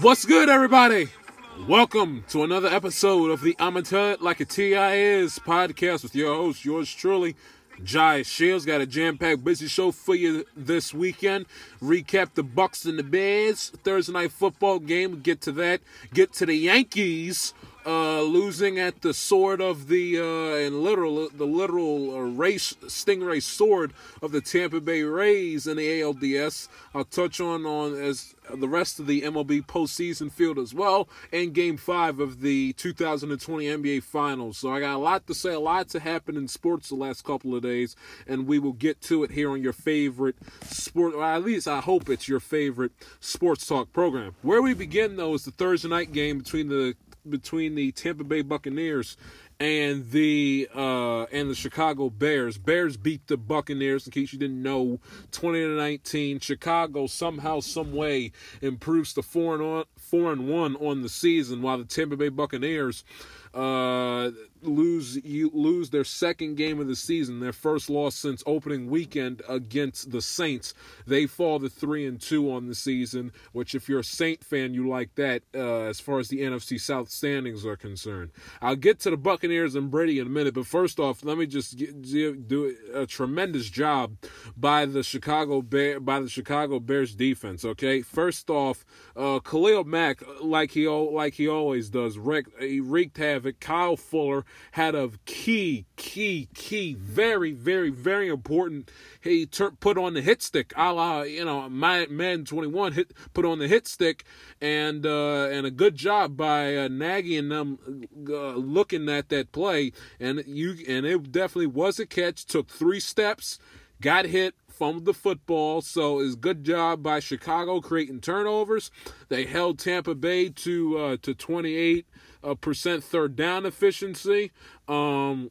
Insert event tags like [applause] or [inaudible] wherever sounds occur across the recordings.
What's good, everybody? Welcome to another episode of the Amateur Like a TI Is podcast with your host, yours truly, Jai Shields. Got a jam-packed busy show for you this weekend. Recap the Bucks and the Bears Thursday night football game. Get to that. Get to the Yankees uh, losing at the sword of the uh, and literal the literal uh, race stingray sword of the Tampa Bay Rays in the ALDS. I'll touch on on as the rest of the MLB postseason field as well, and Game Five of the 2020 NBA Finals. So I got a lot to say, a lot to happen in sports the last couple of days, and we will get to it here on your favorite sport, or at least I hope it's your favorite sports talk program. Where we begin though is the Thursday night game between the between the Tampa Bay Buccaneers and the uh, and the Chicago Bears. Bears beat the Buccaneers. In case you didn't know, twenty to nineteen. Chicago somehow, some way improves to four and on, four and one on the season, while the Tampa Bay Buccaneers uh, lose you lose their second game of the season, their first loss since opening weekend against the Saints. They fall to three and two on the season, which if you're a Saint fan, you like that uh, as far as the NFC South standings are concerned. I'll get to the Buccaneers and Brady in a minute, but first off, let me just get, do a tremendous job by the Chicago Bear by the Chicago Bears defense. Okay, first off, uh, Khalil Mack, like he like he always does, wreaked, he wreaked Havoc, Kyle Fuller had a key, key, key, very, very, very important. He put on the hit stick, a la you know, my man twenty one hit put on the hit stick, and uh, and a good job by uh, Nagy and them uh, looking at that play, and you and it definitely was a catch. Took three steps, got hit, fumbled the football. So it's good job by Chicago creating turnovers. They held Tampa Bay to uh, to 28 uh, percent third down efficiency. Um,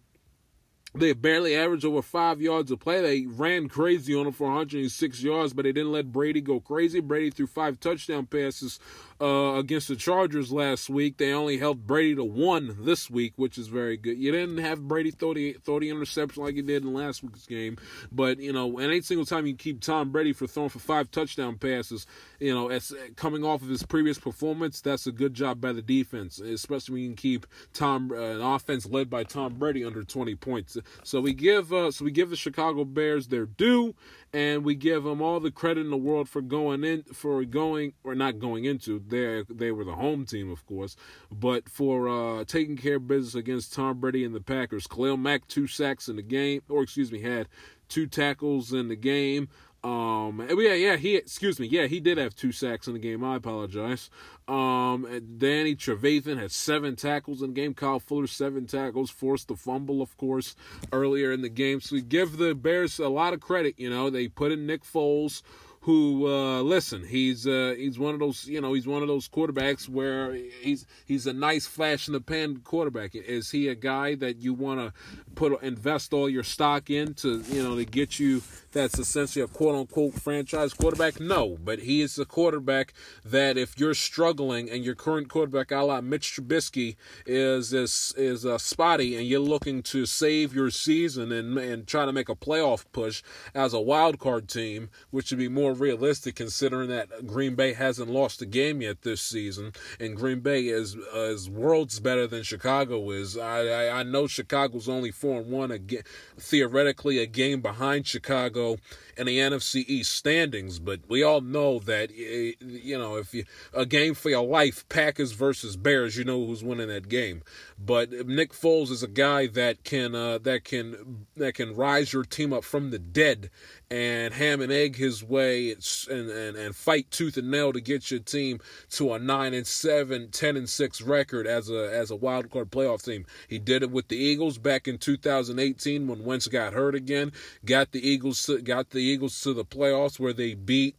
they barely averaged over five yards a play. They ran crazy on them for 106 yards, but they didn't let Brady go crazy. Brady threw five touchdown passes uh, against the Chargers last week. They only held Brady to one this week, which is very good. You didn't have Brady throw the, throw the interception like he did in last week's game, but you know, and any single time you keep Tom Brady for throwing for five touchdown passes, you know, as coming off of his previous performance, that's a good job by the defense, especially when you can keep Tom uh, an offense led by Tom Brady under 20 points. So we give uh, so we give the Chicago Bears their due and we give them all the credit in the world for going in for going or not going into they they were the home team of course but for uh, taking care of business against Tom Brady and the Packers. Khalil Mack two sacks in the game or excuse me had two tackles in the game um, yeah, yeah, he excuse me, yeah, he did have two sacks in the game. I apologize. Um, Danny Trevathan had seven tackles in the game. Kyle Fuller seven tackles, forced the fumble, of course, earlier in the game. So we give the Bears a lot of credit. You know, they put in Nick Foles who uh, listen he's uh, he's one of those you know he's one of those quarterbacks where he's he's a nice flash in the pan quarterback. Is he a guy that you want to put invest all your stock in to you know to get you that's essentially a quote unquote franchise quarterback? No but he is a quarterback that if you're struggling and your current quarterback a la Mitch Trubisky is is is uh, spotty and you're looking to save your season and and try to make a playoff push as a wild card team which would be more more realistic considering that Green Bay hasn't lost a game yet this season, and Green Bay is is worlds better than Chicago is. I, I, I know Chicago's only four and one, again, theoretically a game behind Chicago in the NFC East standings, but we all know that you know if you a game for your life, Packers versus Bears, you know who's winning that game. But Nick Foles is a guy that can uh, that can that can rise your team up from the dead and ham and egg his way and, and, and fight tooth and nail to get your team to a 9 and 7 10 and 6 record as a as a wild card playoff team he did it with the eagles back in 2018 when wentz got hurt again got the eagles got the eagles to the playoffs where they beat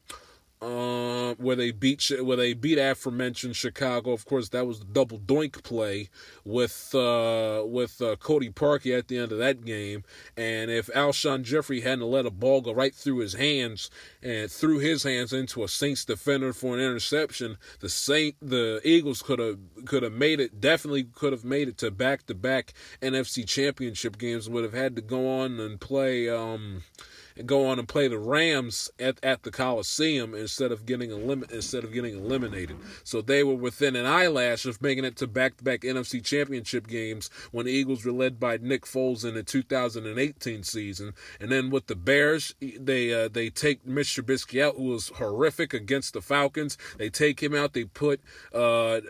uh, where they beat where they beat aforementioned Chicago. Of course, that was the double doink play with uh, with uh, Cody Parkey at the end of that game. And if Alshon Jeffery hadn't let a ball go right through his hands and threw his hands into a Saints defender for an interception, the Saint the Eagles could have could have made it. Definitely could have made it to back to back NFC Championship games. Would have had to go on and play. Um, and go on and play the Rams at, at the Coliseum instead of getting elim- instead of getting eliminated. So they were within an eyelash of making it to back-to-back NFC Championship games when the Eagles were led by Nick Foles in the 2018 season, and then with the Bears, they uh, they take Mitch Trubisky out, who was horrific against the Falcons. They take him out. They put uh,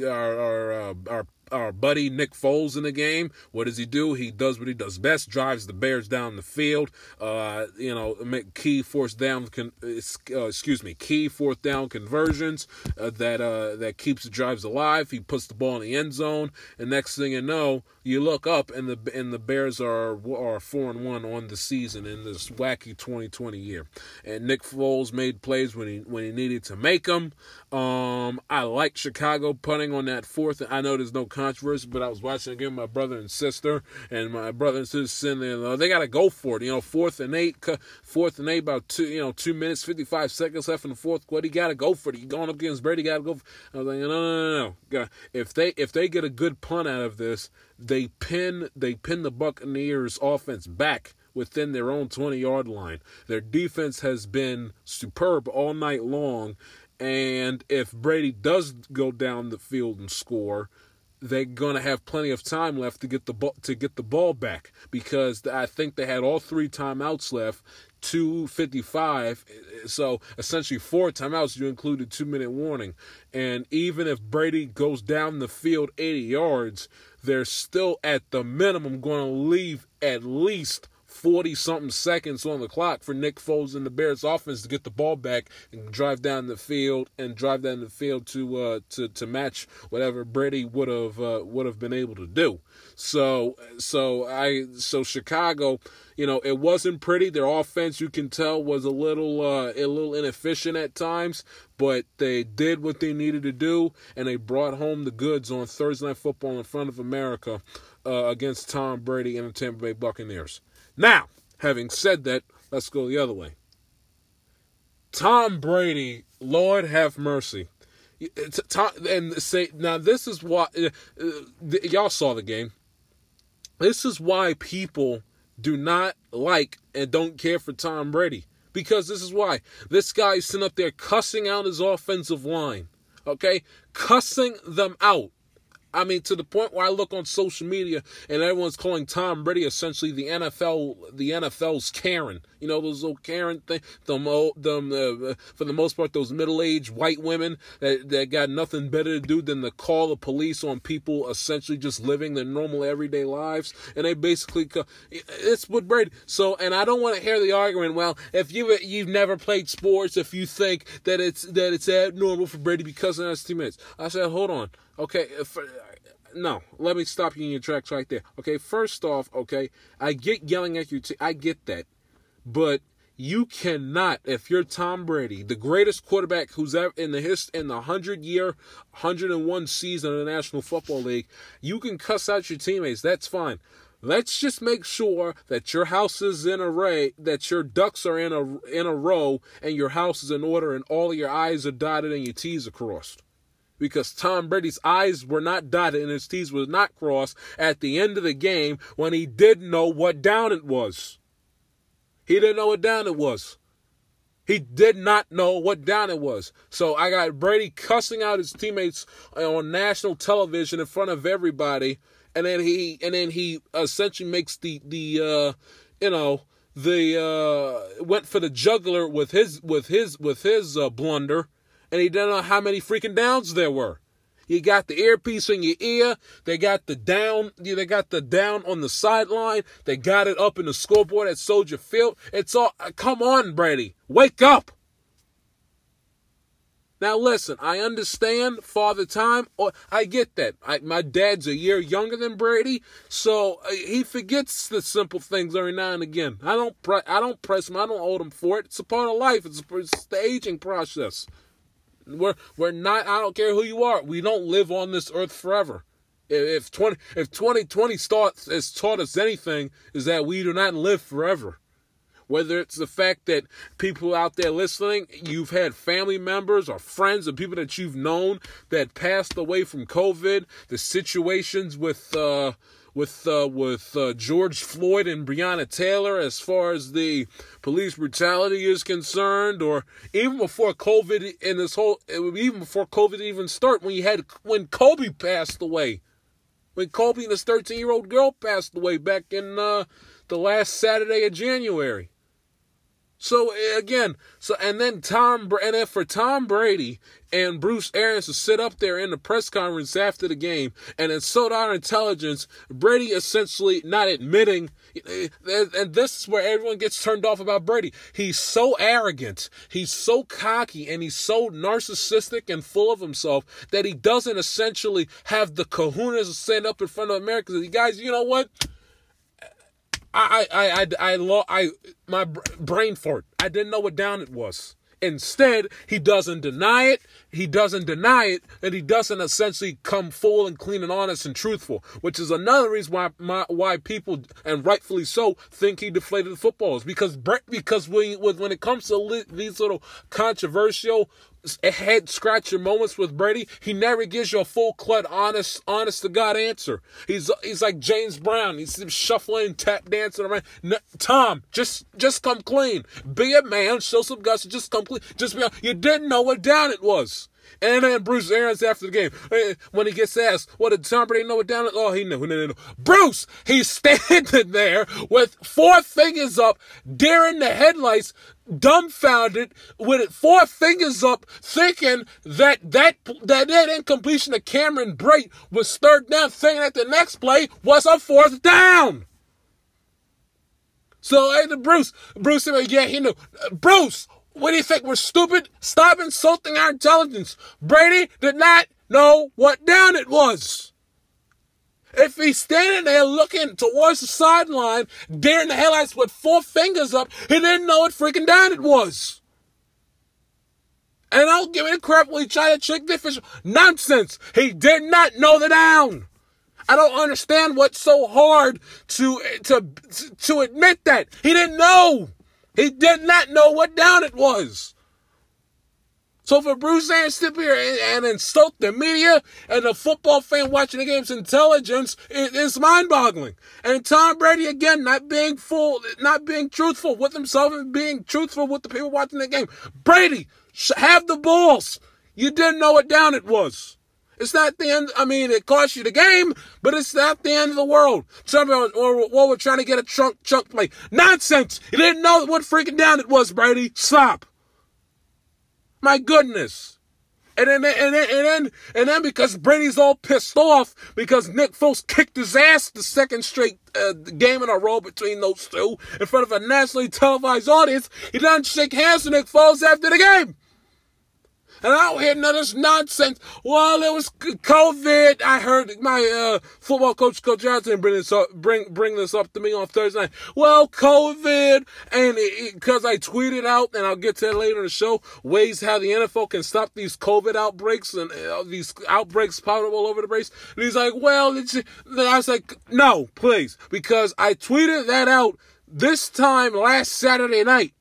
our our, uh, our our buddy Nick Foles in the game. What does he do? He does what he does best: drives the Bears down the field. Uh, you know, make key fourth down. Con- uh, excuse me, key fourth down conversions uh, that uh, that keeps the drives alive. He puts the ball in the end zone, and next thing you know, you look up and the and the Bears are are four and one on the season in this wacky 2020 year. And Nick Foles made plays when he when he needed to make them. Um, I like Chicago punting on that fourth. I know there's no controversy, but I was watching again my brother and sister, and my brother and sister sitting there. Uh, they got to go for it. You know, fourth and eight, fourth and eight, about two, you know, two minutes, fifty five seconds left in the fourth quarter. You got to go for it. You going up against Brady, got to go. For, I was like, no, no, no, no. If they if they get a good punt out of this, they pin they pin the Buccaneers offense back within their own 20 yard line. Their defense has been superb all night long. And if Brady does go down the field and score, they're to have plenty of time left to get the ball to get the ball back because I think they had all three timeouts left, 255. Eh, so essentially four timeouts. You included two minute warning, and even if Brady goes down the field 80 yards, they're still at the minimum going to leave at least 40 something seconds on the clock for Nick Foles and the Bears offense to get the ball back and drive down the field and drive down the field to uh, to to match whatever Brady would have uh, would have been able to do. So so I so Chicago, you know, it wasn't pretty. Their offense you can tell was a little uh, a little inefficient at times, but they did what they needed to do and they brought home the goods on Thursday Night Football in front of America uh, against Tom Brady and the Tampa Bay Buccaneers. Now, having said that, let's go the other way. Tom Brady, Lord have mercy. And say now, this is why uh, uh, y'all saw the game. This is why people do not like and don't care for Tom Brady because this is why this guy's sitting up there cussing out his offensive line, okay, cussing them out. I mean, to the point where I look on social media and everyone's calling Tom Brady essentially the NFL, the NFL's Karen. You know those old Karen thing, them, them uh, for the most part those middle-aged white women that that got nothing better to do than to call the police on people essentially just living their normal everyday lives, and they basically it's what Brady. So, and I don't want to hear the argument. Well, if you you've never played sports, if you think that it's that it's abnormal for Brady because of his teammates, I said, hold on, okay. Uh, if, uh, no, let me stop you in your tracks right there. Okay, first off, okay, I get yelling at you. T- I get that. But you cannot, if you're Tom Brady, the greatest quarterback who's ever in the hist in the hundred year, hundred and one season of the National Football League, you can cuss out your teammates. That's fine. Let's just make sure that your house is in array, that your ducks are in a in a row, and your house is in order, and all your I's are dotted and your T's are crossed. Because Tom Brady's I's were not dotted and his T's were not crossed at the end of the game when he didn't know what down it was. He didn't know what down it was. He did not know what down it was. So I got Brady cussing out his teammates on national television in front of everybody, and then he and then he essentially makes the the uh, you know the uh, went for the juggler with his with his with his uh, blunder, and he didn't know how many freaking downs there were. You got the earpiece in your ear. They got the down. They got the down on the sideline. They got it up in the scoreboard at Soldier Field. It's all. Come on, Brady, wake up. Now listen, I understand Father Time. Or I get that. I, my dad's a year younger than Brady, so uh, he forgets the simple things every now and again. I don't. Pre- I don't press him. I don't hold him for it. It's a part of life. It's, it's the aging process. We're we're not. I don't care who you are. We don't live on this earth forever. If twenty if twenty twenty starts has taught us anything, is that we do not live forever. Whether it's the fact that people out there listening, you've had family members or friends or people that you've known that passed away from COVID, the situations with uh, with uh, with uh, George Floyd and Breonna Taylor as far as the police brutality is concerned, or even before COVID and this whole even before COVID even start when you had when Kobe passed away, when Kobe and his 13 year old girl passed away back in uh, the last Saturday of January. So eh, again, so and then Tom and then for Tom Brady and Bruce Arians to sit up there in the press conference after the game and insult our intelligence, Brady essentially not admitting, eh, eh, and this is where everyone gets turned off about Brady. He's so arrogant, he's so cocky, and he's so narcissistic and full of himself that he doesn't essentially have the kahunas to stand up in front of America. Guys, you know what? I, I, I, I, I, I my brain fart. I didn't know what down it was. Instead, he doesn't deny it. He doesn't deny it, and he doesn't essentially come full and clean and honest and truthful, which is another reason why my, why people and rightfully so think he deflated the footballs because because when when it comes to these little controversial head scratcher moments with Brady, he never gives you a full clut, honest, honest to God answer. He's he's like James Brown. He's shuffling, tap dancing around. No, Tom, just just come clean. Be a man, show some guts, just come clean. Just be. You didn't know what down it was. And then Bruce Arians after the game, eh, when he gets asked, what did Tom Brady know what down? Oh, he knew. No, no, no. Bruce, he's [laughs] standing there with four fingers up, daring the headlights, dumbfounded, with four fingers up, thinking that that that, that incompletion of Cameron Brate was third down, thinking that the next play was a fourth down. So, hey, the Bruce, Bruce said, yeah, he knew. Bruce, what do you think? We're stupid? Stop insulting our intelligence. Brady did not know what down it was. If he's standing there looking towards the sideline, daring the headlights with four fingers up, he didn't know what freaking down it was. And don't give the crap when he tried to trick the official. Nonsense. He did not know the down. I don't understand what's so hard to to to admit that he didn't know. He did not know what down it was. So for Bruce Arians to here and, and, insult the media and the football fan watching the game's intelligence, it, it's mind-boggling. And Tom Brady again not being full, not being truthful with himself and being truthful with the people watching the game. Brady, have the balls. You didn't know what down it was. It's not the end. I mean, it cost you the game, but it's not the end of the world. Somebody or well, we're trying to get a chunk chunk play. Nonsense. You didn't know what freaking down it was, Brady. Stop. My goodness. And then, and then, and then, and then, because Brady's all pissed off because Nick Foles kicked his ass the second straight uh, game in a row between those two in front of a nationally televised audience, he doesn't shake hands with Nick Foles after the game. And I don't hear none of this nonsense. Well, it was COVID. I heard my uh, football coach, Coach Johnson, bring this up, bring bring this up to me on Thursday night. Well, COVID, and because I tweeted out, and I'll get to that later in the show, ways how the NFL can stop these COVID outbreaks and uh, these outbreaks popping all over the place. And he's like, well, it's, I was like, no, please, because I tweeted that out this time last Saturday night.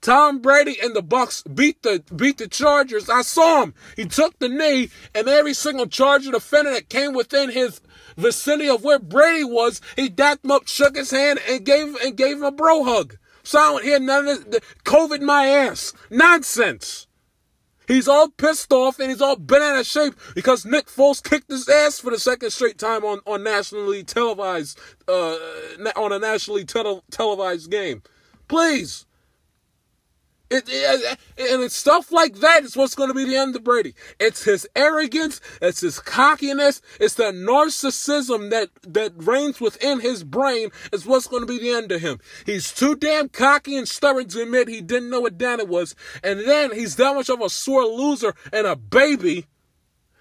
Tom Brady and the Bucks beat the beat the Chargers. I saw him. He took the knee, and every single Charger defender that came within his vicinity of where Brady was, he dapped him up, shook his hand, and gave and gave him a bro hug. So I don't hear none of this COVID my ass. Nonsense. He's all pissed off and he's all bent out of shape because Nick Foles kicked his ass for the second straight time on, on nationally televised uh, on a nationally tele- televised game. Please, it, it, and it's stuff like that is what's going to be the end of Brady. It's his arrogance, it's his cockiness, it's the narcissism that, that reigns within his brain is what's going to be the end of him. He's too damn cocky and stubborn to admit he didn't know what Dan it was, and then he's that much of a sore loser and a baby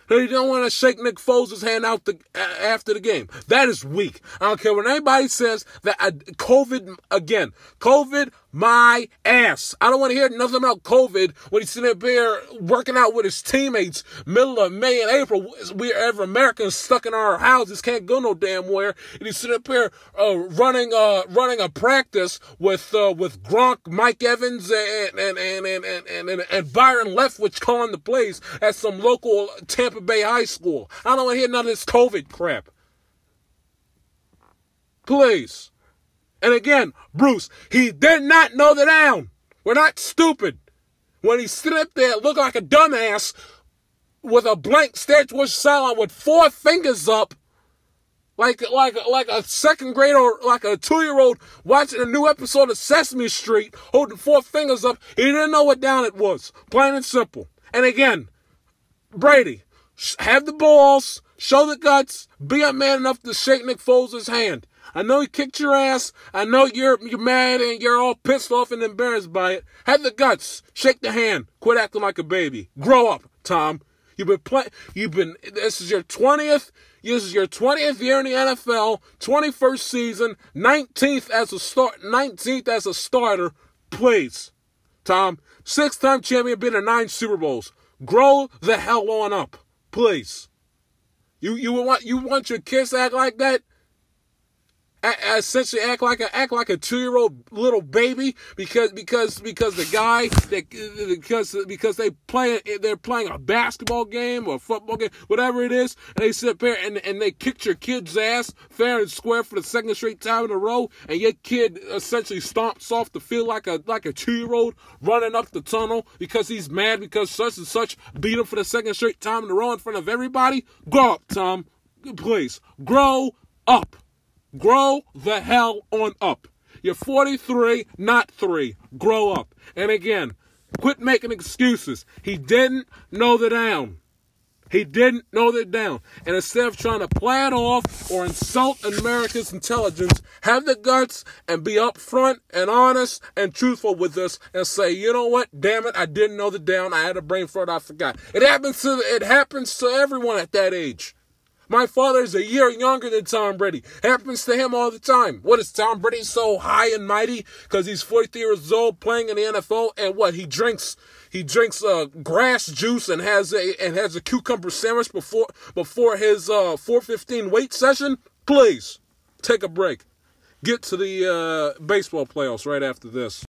that he don't want to shake Nick Foles' hand out the, after the game. That is weak. I don't care what anybody says that uh, COVID again. COVID my ass. I don't want to hear nothing about COVID when he's sitting there working out with his teammates middle of May and April. We're ever Americans stuck in our houses can't go no damn where. And he's sitting up here uh, running uh, running a practice with uh, with Gronk, Mike Evans, and and and and and, and, and Byron Leftwich calling the plays at some local Tampa Bay high school. I don't want to hear none of this COVID crap. Please. And again, Bruce, he did not know the down. We're not stupid. When he stood up there, looked like a dumbass with a blank the sideline with four fingers up, like like like a second grader or like a two year old watching a new episode of Sesame Street, holding four fingers up. He didn't know what down it was. Plain and simple. And again, Brady, have the balls, show the guts, be a man enough to shake Nick Foles' hand. I know he kicked your ass. I know you're you're mad and you're all pissed off and embarrassed by it. Have the guts. Shake the hand. Quit acting like a baby. Grow up, Tom. You've been playing. You've been. This is your twentieth. This is your twentieth year in the NFL. Twenty first season. Nineteenth as a start. Nineteenth as a starter. Please, Tom. Six time champion. Been in nine Super Bowls. Grow the hell on up, please. You you want you want your kids to act like that? Essentially act like a act like a two year old little baby because because because the guy that because because they play they're playing a basketball game or football game whatever it is and they sit there and, and they kicked your kid's ass fair and square for the second straight time in a row and your kid essentially stomps off the field like a like a two year old running up the tunnel because he's mad because such and such beat him for the second straight time in a row in front of everybody. Grow up Tom. Please grow up Grow the hell on up. You're 43, not three. Grow up. And again, quit making excuses. He didn't know the down. He didn't know the down. And instead of trying to play it off or insult America's intelligence, have the guts and be upfront and honest and truthful with us and say, you know what? Damn it, I didn't know the down. I had a brain fart. I forgot. It happens to it happens to everyone at that age. My father is a year younger than Tom Brady. Happens to him all the time. What is Tom Brady so high and mighty? Because he's 43 years old playing in the NFL, and what he drinks he drinks uh, grass juice and has a and has a cucumber sandwich before before his uh, 415 weight session. Please take a break. Get to the uh, baseball playoffs right after this.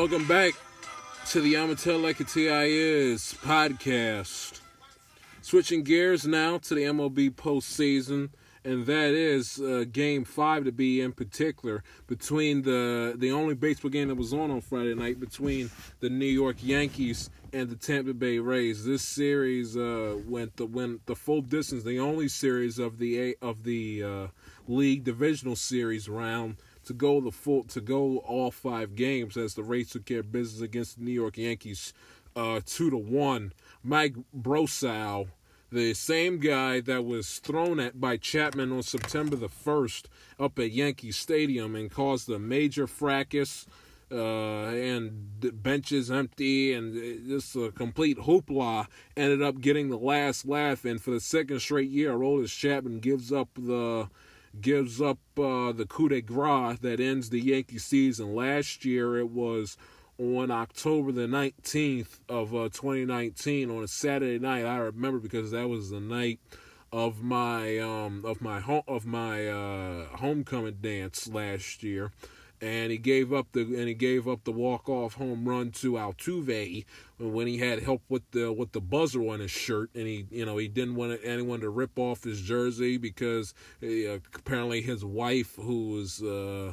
Welcome back to the I'ma Tell Like a T.I. Is podcast. Switching gears now to the MLB postseason, and that is uh, Game Five to be in particular between the the only baseball game that was on on Friday night between the New York Yankees and the Tampa Bay Rays. This series uh, went the went the full distance, the only series of the of the uh, league divisional series round to go the full to go all five games as the Rays took care of business against the New York Yankees uh, two to one. Mike Brosseau, the same guy that was thrown at by Chapman on September the first up at Yankee Stadium and caused a major fracas. Uh, and benches empty and just a complete hoopla ended up getting the last laugh and for the second straight year Aroldis Chapman gives up the gives up uh, the coup de grace that ends the Yankee season. Last year it was on October the 19th of uh, 2019 on a Saturday night. I remember because that was the night of my um, of my of my uh, homecoming dance last year and he gave up the and he gave up the walk off home run to Altuve when he had help with the with the buzzer on his shirt and he you know he didn't want anyone to rip off his jersey because uh, apparently his wife who was uh,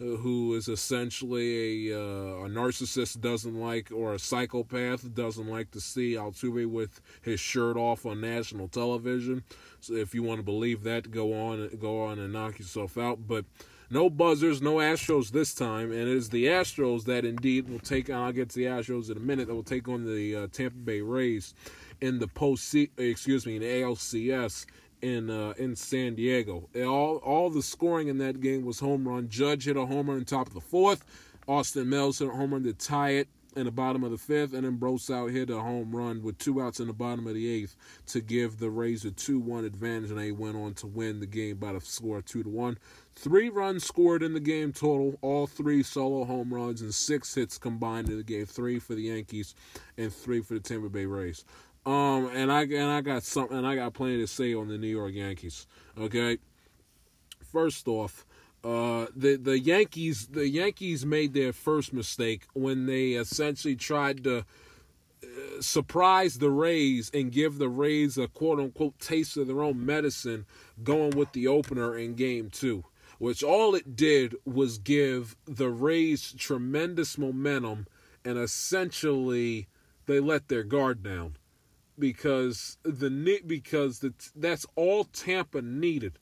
who is essentially a, uh, a narcissist, doesn't like, or a psychopath, doesn't like to see Altuve with his shirt off on national television. So if you want to believe that, go on, go on and knock yourself out. But no buzzers, no Astros this time, and it is the Astros that indeed will take on. I'll get to the Astros in a minute. That will take on the uh, Tampa Bay Rays in the post. Excuse me, in the ALCS in uh, in San Diego. All all the scoring in that game was home run. Judge hit a homer in top of the fourth. Austin Meadows hit a home run to tie it in the bottom of the fifth, and then Brosseau hit a home run with two outs in the bottom of the eighth to give the Rays a two-one advantage, and they went on to win the game by the score of two to one. Three runs scored in the game total, all three solo home runs, and six hits combined in the game. Three for the Yankees and three for the Tampa Bay Rays. Um, and I and I got something, and I got plenty to say on the New York Yankees. Okay, first off, uh, the the Yankees the Yankees made their first mistake when they essentially tried to uh, surprise the Rays and give the Rays a quote unquote taste of their own medicine, going with the opener in Game Two, which all it did was give the Rays tremendous momentum, and essentially they let their guard down because the because the that's all Tampa needed.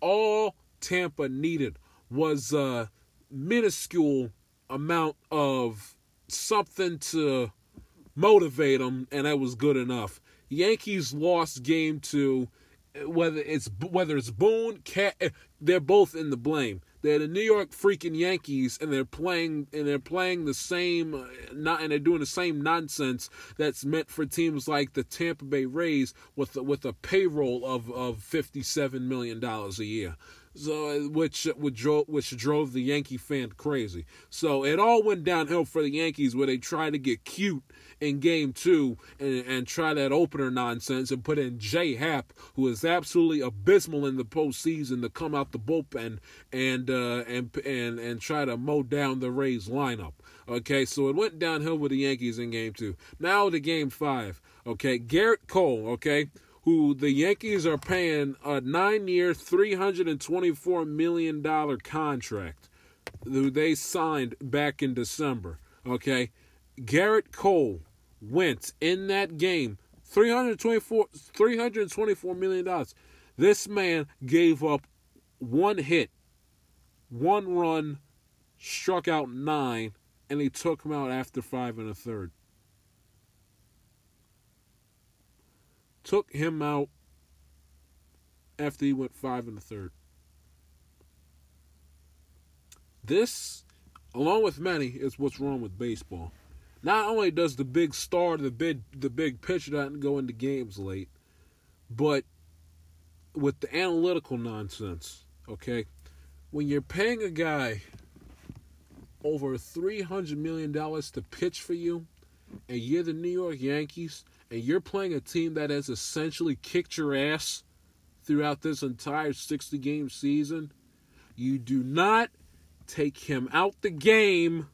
All Tampa needed was a minuscule amount of something to motivate them, and that was good enough. Yankees lost game two. Whether it's whether it's Boone, Cat, they're both in the blame. They're the New York freaking Yankees, and they're playing and they're playing the same uh, not and they're doing the same nonsense that's meant for teams like the Tampa Bay Rays with with a payroll of of fifty seven million dollars a year so which which drove which drove the Yankee fan crazy. So it all went downhill for the Yankees where they tried to get cute in game two and, and try that opener nonsense and put in J.A. Happ, who is absolutely abysmal in the postseason, to come out the bullpen and uh, and and and try to mow down the Rays lineup. Okay, so it went downhill with the Yankees in game two. Now to game five. Okay, Gerrit Cole. Okay who the Yankees are paying a nine year, $324 million contract who they signed back in December. Okay. Gerrit Cole went in that game 324 $324 million. This man gave up one hit, one run, struck out nine, and they took him out after five and a third. Took him out after he went five in the third. This, along with many, is what's wrong with baseball. Not only does the big star, the big the big pitcher not go into games late, but with the analytical nonsense, okay? When you're paying a guy over three hundred million dollars to pitch for you, and you're the New York Yankees, and you're playing a team that has essentially kicked your ass throughout this entire 60 game season, you do not take him out the game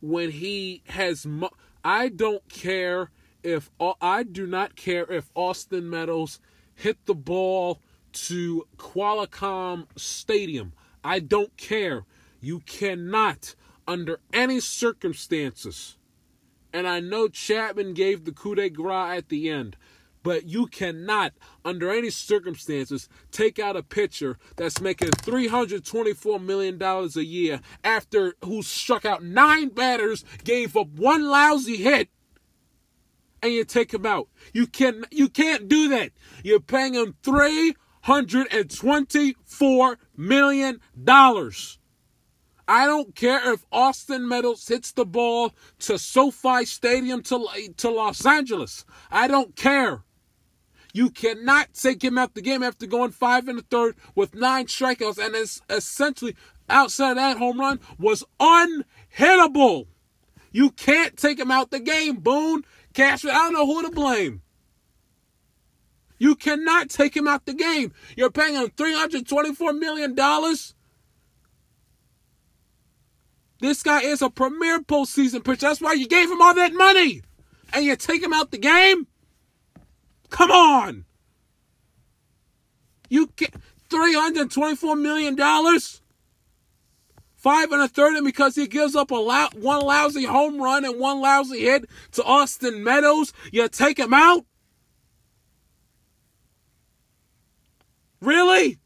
when he has. Mo- I don't care if I do not care if Austin Meadows hit the ball to Qualcomm Stadium. I don't care. You cannot, under any circumstances, and I know Chapman gave the coup de grace at the end. But you cannot, under any circumstances, take out a pitcher that's making $324 million a year after who struck out nine batters, gave up one lousy hit, and you take him out. You can you can't do that. You're paying him $324 million. I don't care if Austin Meadows hits the ball to SoFi Stadium to, to Los Angeles. I don't care. You cannot take him out the game after going five in the third with nine strikeouts, and it's essentially outside of that home run was unhittable. You can't take him out the game, Boone. Cashman, I don't know who to blame. You cannot take him out the game. You're paying him $324 million This guy is a premier postseason pitcher. That's why you gave him all that money. And you take him out the game? Come on. You get $324 million? five and a third, and because he gives up a lo- one lousy home run and one lousy hit to Austin Meadows, you take him out? Really?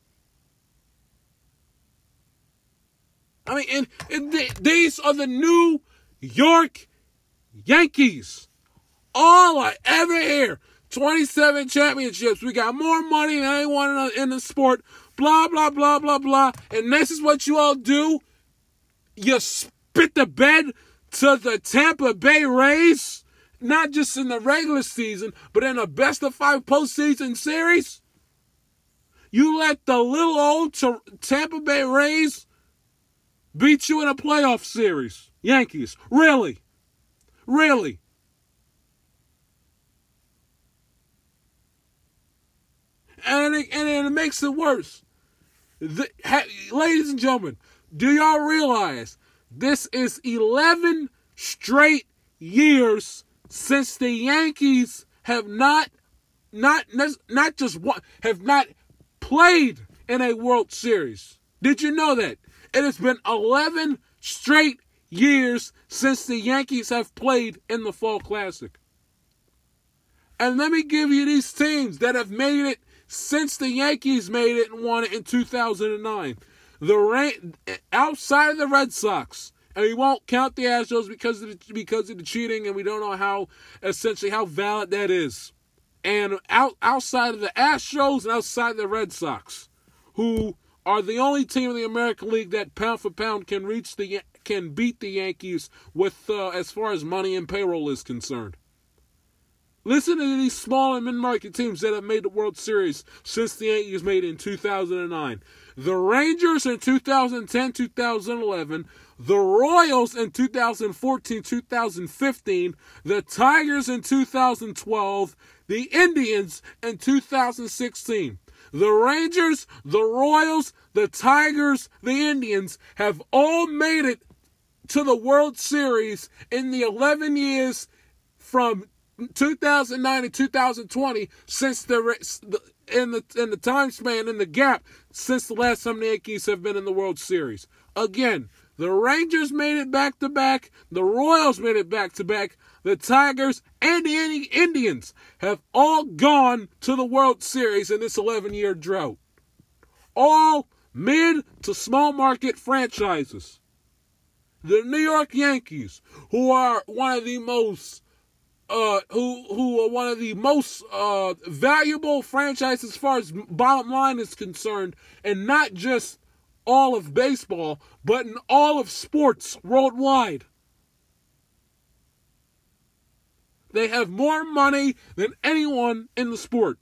I mean, and, and th- these are the New York Yankees. All I ever hear 27 championships. We got more money than anyone in the, in the sport. Blah, blah, blah, blah, blah. And this is what you all do. You spit the bed to the Tampa Bay Rays, not just in the regular season, but in a best of five postseason series. You let the little old Tampa Bay Rays beat you in a playoff series. Yankees. Really? Really? And it, and it makes it worse. The, ha, ladies and gentlemen, do y'all realize this is 11 straight years since the Yankees have not not not just one have not played in a World Series. Did you know that? It has been 11 straight years since the Yankees have played in the Fall Classic. And let me give you these teams that have made it since the Yankees made it and won it in 2009. The outside of the Red Sox, and we won't count the Astros because of the, because of the cheating, and we don't know how essentially how valid that is. And out outside of the Astros and outside the Red Sox, who are the only team in the American League that pound for pound can reach the can beat the Yankees with uh, as far as money and payroll is concerned. Listen to these small and mid-market teams that have made the World Series since the Yankees made it in 2009. The Rangers in 2010-2011, the Royals in 2014-2015, the Tigers in 2012, the Indians in 2016. The Rangers, the Royals, the Tigers, the Indians have all made it to the World Series in the 11 years from 2009 to 2020 since the in the in the time span in the gap since the last time the Yankees have been in the World Series. Again, the Rangers made it back to back, the Royals made it back to back, the Tigers and the Indians have all gone to the World Series in this 11-year drought. All mid to small market franchises. The New York Yankees, who are one of the most uh, who who are one of the most uh, valuable franchises as far as bottom line is concerned, and not just all of baseball, but in all of sports worldwide. They have more money than anyone in the sport.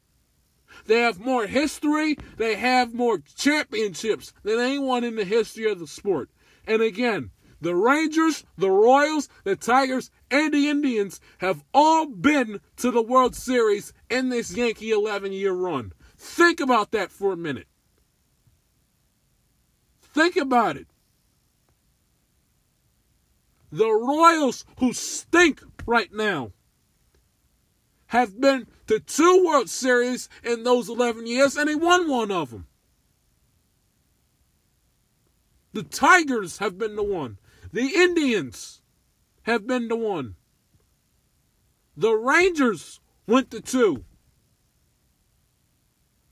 They have more history. They have more championships than anyone in the history of the sport. And again, the Rangers, the Royals, the Tigers, and the Indians have all been to the World Series in this Yankee 11 year run. Think about that for a minute. Think about it. The Royals, who stink right now, have been to two World Series in those 11 years, and they won one of them. The Tigers have been the one. The Indians have been the one. The Rangers went to two.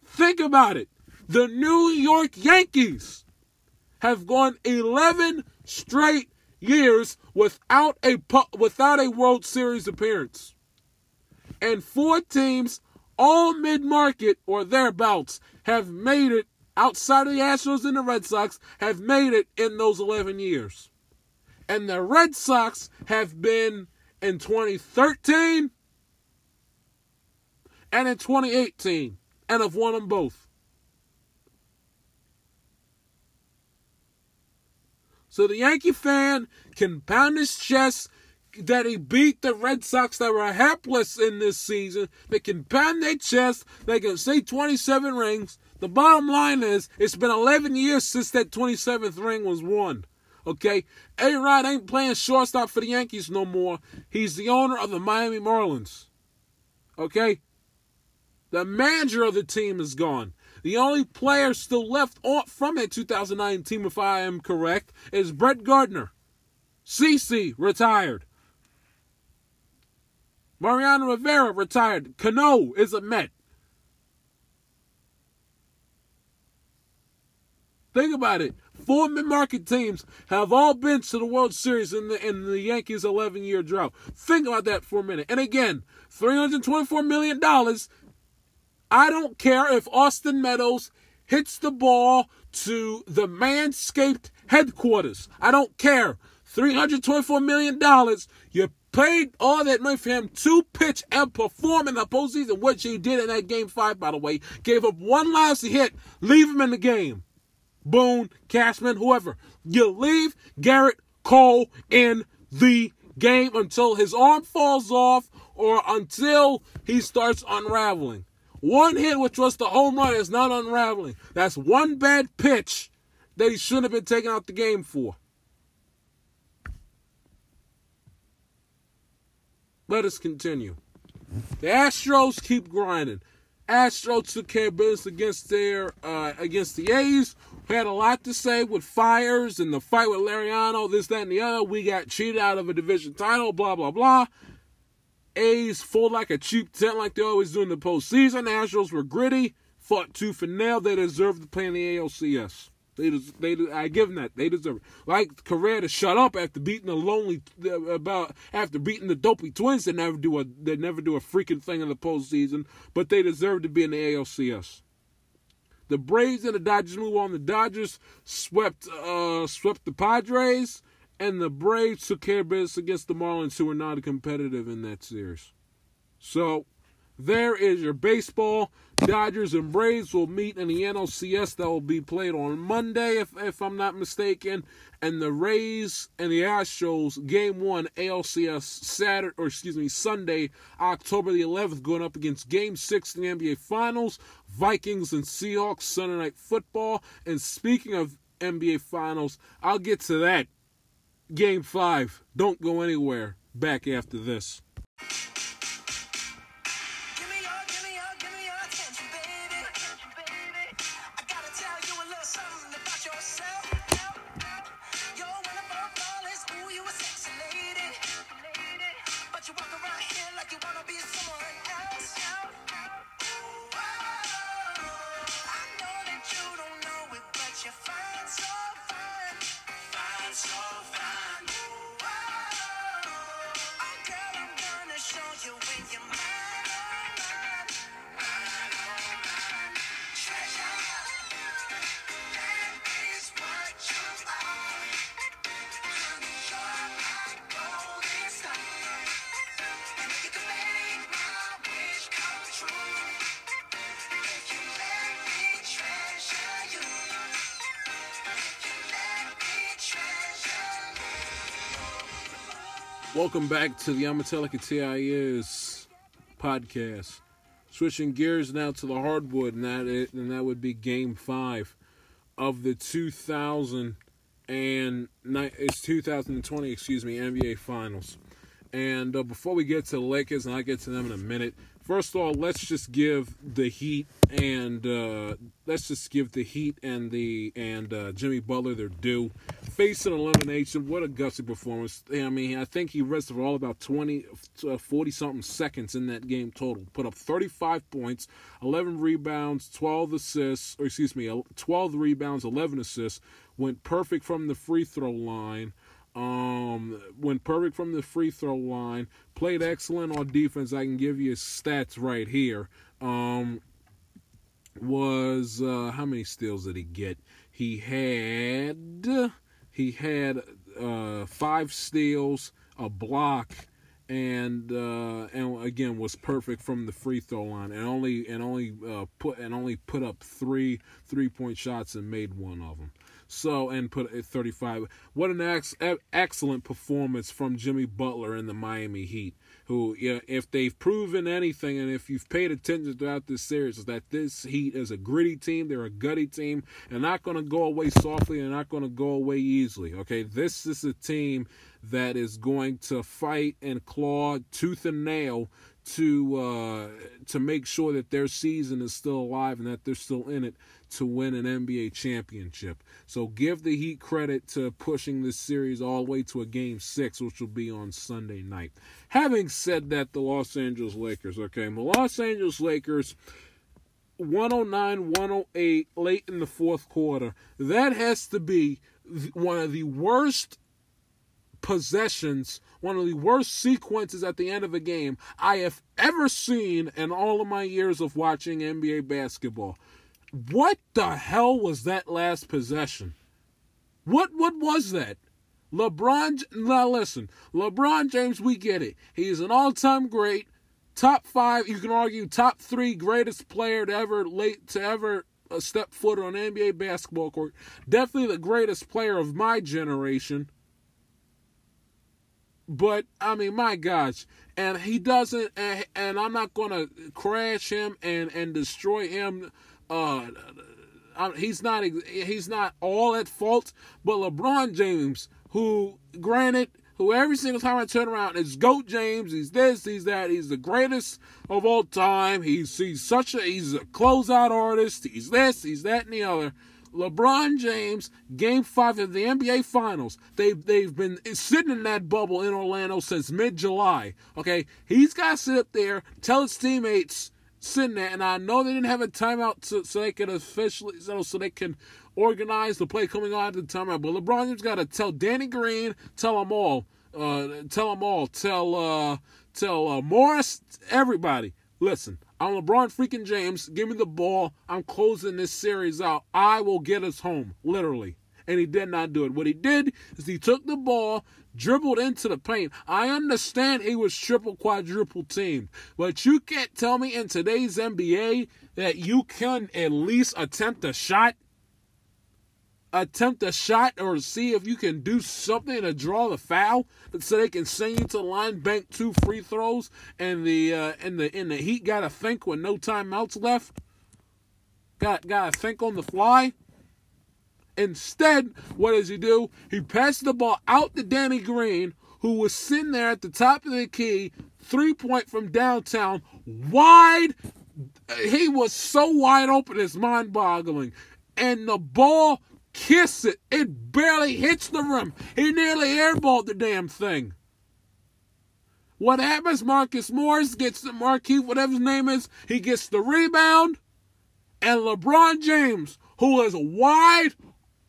Think about it. The New York Yankees have gone 11 straight years without a without a World Series appearance. And four teams, all mid-market or thereabouts, have made it outside of the Astros and the Red Sox have made it in those 11 years and the Red Sox have been in 2013 and in 2018 and have won them both. So the Yankee fan can pound his chest that he beat the Red Sox that were hapless in this season. They can pound their chest. They can say 27 rings. The bottom line is, it's been 11 years since that 27th ring was won. Okay? A Rod ain't playing shortstop for the Yankees no more. He's the owner of the Miami Marlins. Okay? The manager of the team is gone. The only player still left from that 2009 team, if I am correct, is Brett Gardner. CC retired. Mariano Rivera retired. Cano is a Met. Think about it. Four mid-market teams have all been to the World Series in the in the Yankees' 11-year drought. Think about that for a minute. And again, 324 million dollars. I don't care if Austin Meadows hits the ball to the Manscaped headquarters. I don't care. $324 million. You paid all that money for him to pitch and perform in the postseason, which he did in that game five, by the way. Gave up one last hit, leave him in the game. Boone, Cashman, whoever. You leave Gerrit Cole in the game until his arm falls off or until he starts unraveling. One hit, which was the home run, is not unraveling. That's one bad pitch that he shouldn't have been taken out the game for. Let us continue. The Astros keep grinding. Astros took care of business against their uh, against the A's. We Had a lot to say with fires and the fight with Laureano, this, that, and the other. We got cheated out of a division title, blah, blah, blah. A's full like a cheap tent like they always do in the postseason. Astros were gritty, fought tooth and nail. They deserve to play in the ALCS. They, they, I give them that. They deserve it. Like Correa to shut up after beating the lonely about after beating the dopey twins. They never do a they never do a freaking thing in the postseason, but they deserve to be in the ALCS. The Braves and the Dodgers move on. The Dodgers swept uh swept the Padres, and the Braves took care of business against the Marlins, who were not competitive in that series. So there is your baseball. Dodgers and Braves will meet in the NLCS that will be played on Monday, if, if I'm not mistaken. And the Rays and the Astros, game one, ALCS Saturday, or excuse me, Sunday, October the 11th, going up against game six in the NBA Finals. Vikings and Seahawks, Sunday Night Football. And speaking of NBA Finals, I'll get to that. Game five. Don't go anywhere. Back after this. Welcome back to the Amatelica TIS podcast. Switching gears now to the hardwood, and that it, and that would be Game Five of the 2000 and it's 2020, excuse me, NBA Finals. And uh, before we get to the Lakers, and I get to them in a minute, First of all, let's just give the Heat and uh, let's just give the Heat and the and uh, Jimmy Butler their due. Facing elimination, what a gutsy performance! I mean, I think he rested for all about 20, uh, 40 something seconds in that game total. Put up 35 points, 11 rebounds, 12 assists, or excuse me, 12 rebounds, 11 assists. Went perfect from the free throw line. Um, went perfect from the free throw line. Played excellent on defense. I can give you stats right here. Um, was uh, how many steals did he get? He had he had uh, five steals, a block, and uh, and again was perfect from the free throw line, and only and only uh, put and only put up three three point shots and made one of them. So and put it 35. What an ex- excellent performance from Jimmy Butler in the Miami Heat. Who, yeah, if they've proven anything, and if you've paid attention throughout this series, is that this Heat is a gritty team. They're a gutty team. They're not going to go away softly. They're not going to go away easily. Okay, this is a team that is going to fight and claw tooth and nail to uh, to make sure that their season is still alive and that they're still in it to win an NBA championship. So give the Heat credit to pushing this series all the way to a game six, which will be on Sunday night. Having said that, the Los Angeles Lakers, okay, the Los Angeles Lakers. 109 108 late in the fourth quarter. That has to be one of the worst possessions, one of the worst sequences at the end of a game I have ever seen in all of my years of watching NBA basketball. What the hell was that last possession? What what was that? LeBron now listen, LeBron James, we get it. He's an all-time great, top 5, you can argue top 3 greatest player to ever late to ever uh, step foot on NBA basketball court. Definitely the greatest player of my generation. But I mean, my gosh, and he doesn't, and, and I'm not to crash him and and destroy him uh, he's not he's not all at fault, but LeBron James, who granted, who every single time I turn around is Goat James, he's this, he's that, he's the greatest of all time. He's he's such a he's a closeout artist. He's this, he's that, and the other. LeBron James, Game Five of the NBA Finals. They've they've been sitting in that bubble in Orlando since mid July. Okay, he's got to sit up there, tell his teammates sitting there, and I know they didn't have a timeout to, so they can officially so, so they can organize the play coming out of the timeout. But LeBron James got to tell Danny Green, tell them all, uh, tell them all, tell uh, tell uh, Morris, everybody. Listen, I'm LeBron freaking James. Give me the ball. I'm closing this series out. I will get us home, literally. And he did not do it. What he did is he took the ball, dribbled into the paint. I understand he was triple quadruple teamed, but you can't tell me in today's NBA that you can at least attempt a shot. Attempt a shot or see if you can do something to draw the foul so they can send you to the line, bank two free throws, and the uh, and the in the Heat gotta think with no timeouts left. Got gotta think on the fly. Instead, what does he do? He passes the ball out to Danny Green, who was sitting there at the top of the key, three point from downtown, wide. He was so wide open, it's mind boggling. And the ball kiss it. It barely hits the rim. He nearly airballed the damn thing. What happens? Marcus Morris gets the Marquis, whatever his name is, he gets the rebound. And LeBron James, who is wide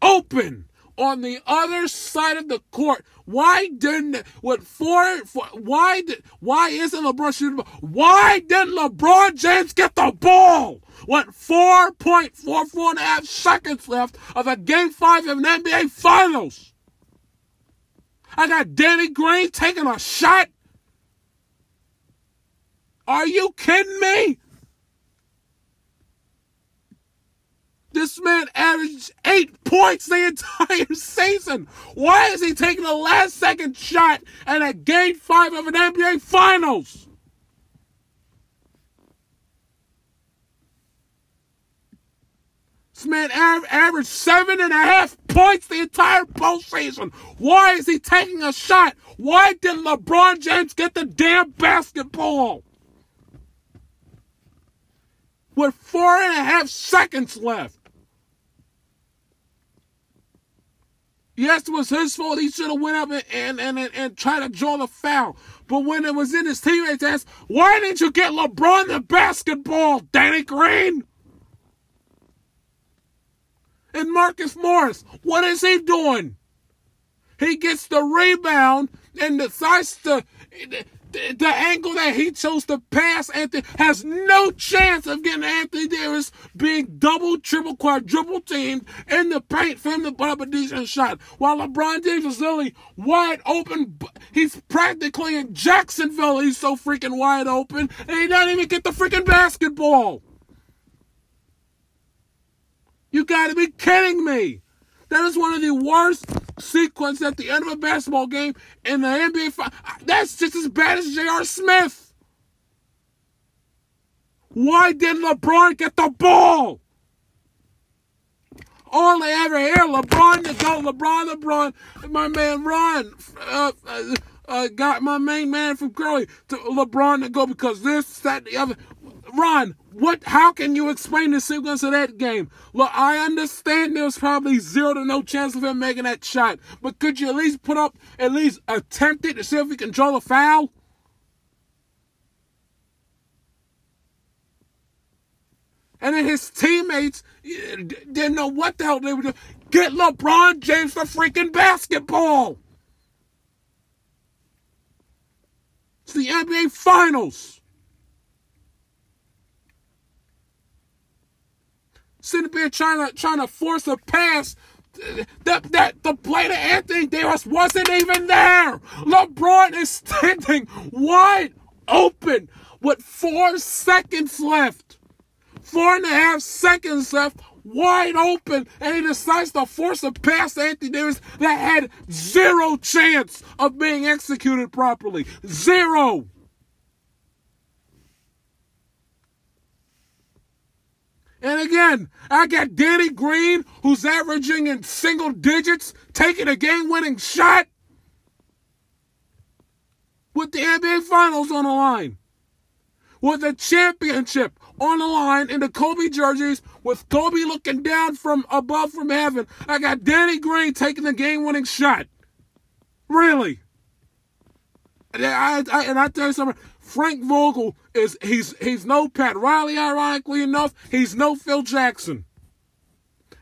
open on the other side of the court. Why didn't what for, for why did why isn't LeBron shooting? Why didn't LeBron James get the ball? What four point four four and a half seconds left of a game five of an NBA Finals? I got Danny Green taking a shot. Are you kidding me? This man averaged eight points the entire [laughs] season. Why is he taking a last second shot at a game five of an NBA Finals? This man averaged seven and a half points the entire postseason. Why is he taking a shot? Why didn't LeBron James get the damn basketball? With four and a half seconds left. Yes, it was his fault. He should have went up and, and, and, and, tried to draw the foul. But when it was in his teammates' ass, why didn't you get LeBron the basketball, Danny Green? And Marcus Morris, what is he doing? He gets the rebound and decides to the, the angle that he chose to pass Anthony has no chance of getting Anthony Davis being double, triple, quadruple teamed in the paint up a decent shot. While LeBron James is literally wide open, he's practically in Jacksonville. He's so freaking wide open, and he doesn't even get the freaking basketball. You gotta be kidding me. That is one of the worst sequences at the end of a basketball game in the NBA. That's just as bad as J.R. Smith. Why didn't LeBron get the ball? All they ever hear, LeBron to go, LeBron, LeBron, my man Ron, uh, uh, uh, got my main man from Curly to LeBron to go because this, that, the other. Ron, what? How can you explain the sequence of that game? Look, I understand there was probably zero to no chance of him making that shot, but could you at least put up, at least attempt it to see if he can draw the foul? And then his teammates didn't know what the hell they were doing. Get LeBron James the freaking basketball. It's the NBA Finals. Sitting there trying to trying to force a pass that that the play to Anthony Davis wasn't even there. LeBron is standing wide open with four seconds left. Four and a half seconds left, wide open, and he decides to force a pass to Anthony Davis that had zero chance of being executed properly. Zero. And again, I got Danny Green, who's averaging in single digits, taking a game winning shot with the NBA Finals on the line. With the championship on the line in the Kobe jerseys with Kobe looking down from above from heaven. I got Danny Green taking the game winning shot. Really? And I, I, and I tell you something, Frank Vogel is he's he's no Pat Riley, ironically enough, he's no Phil Jackson.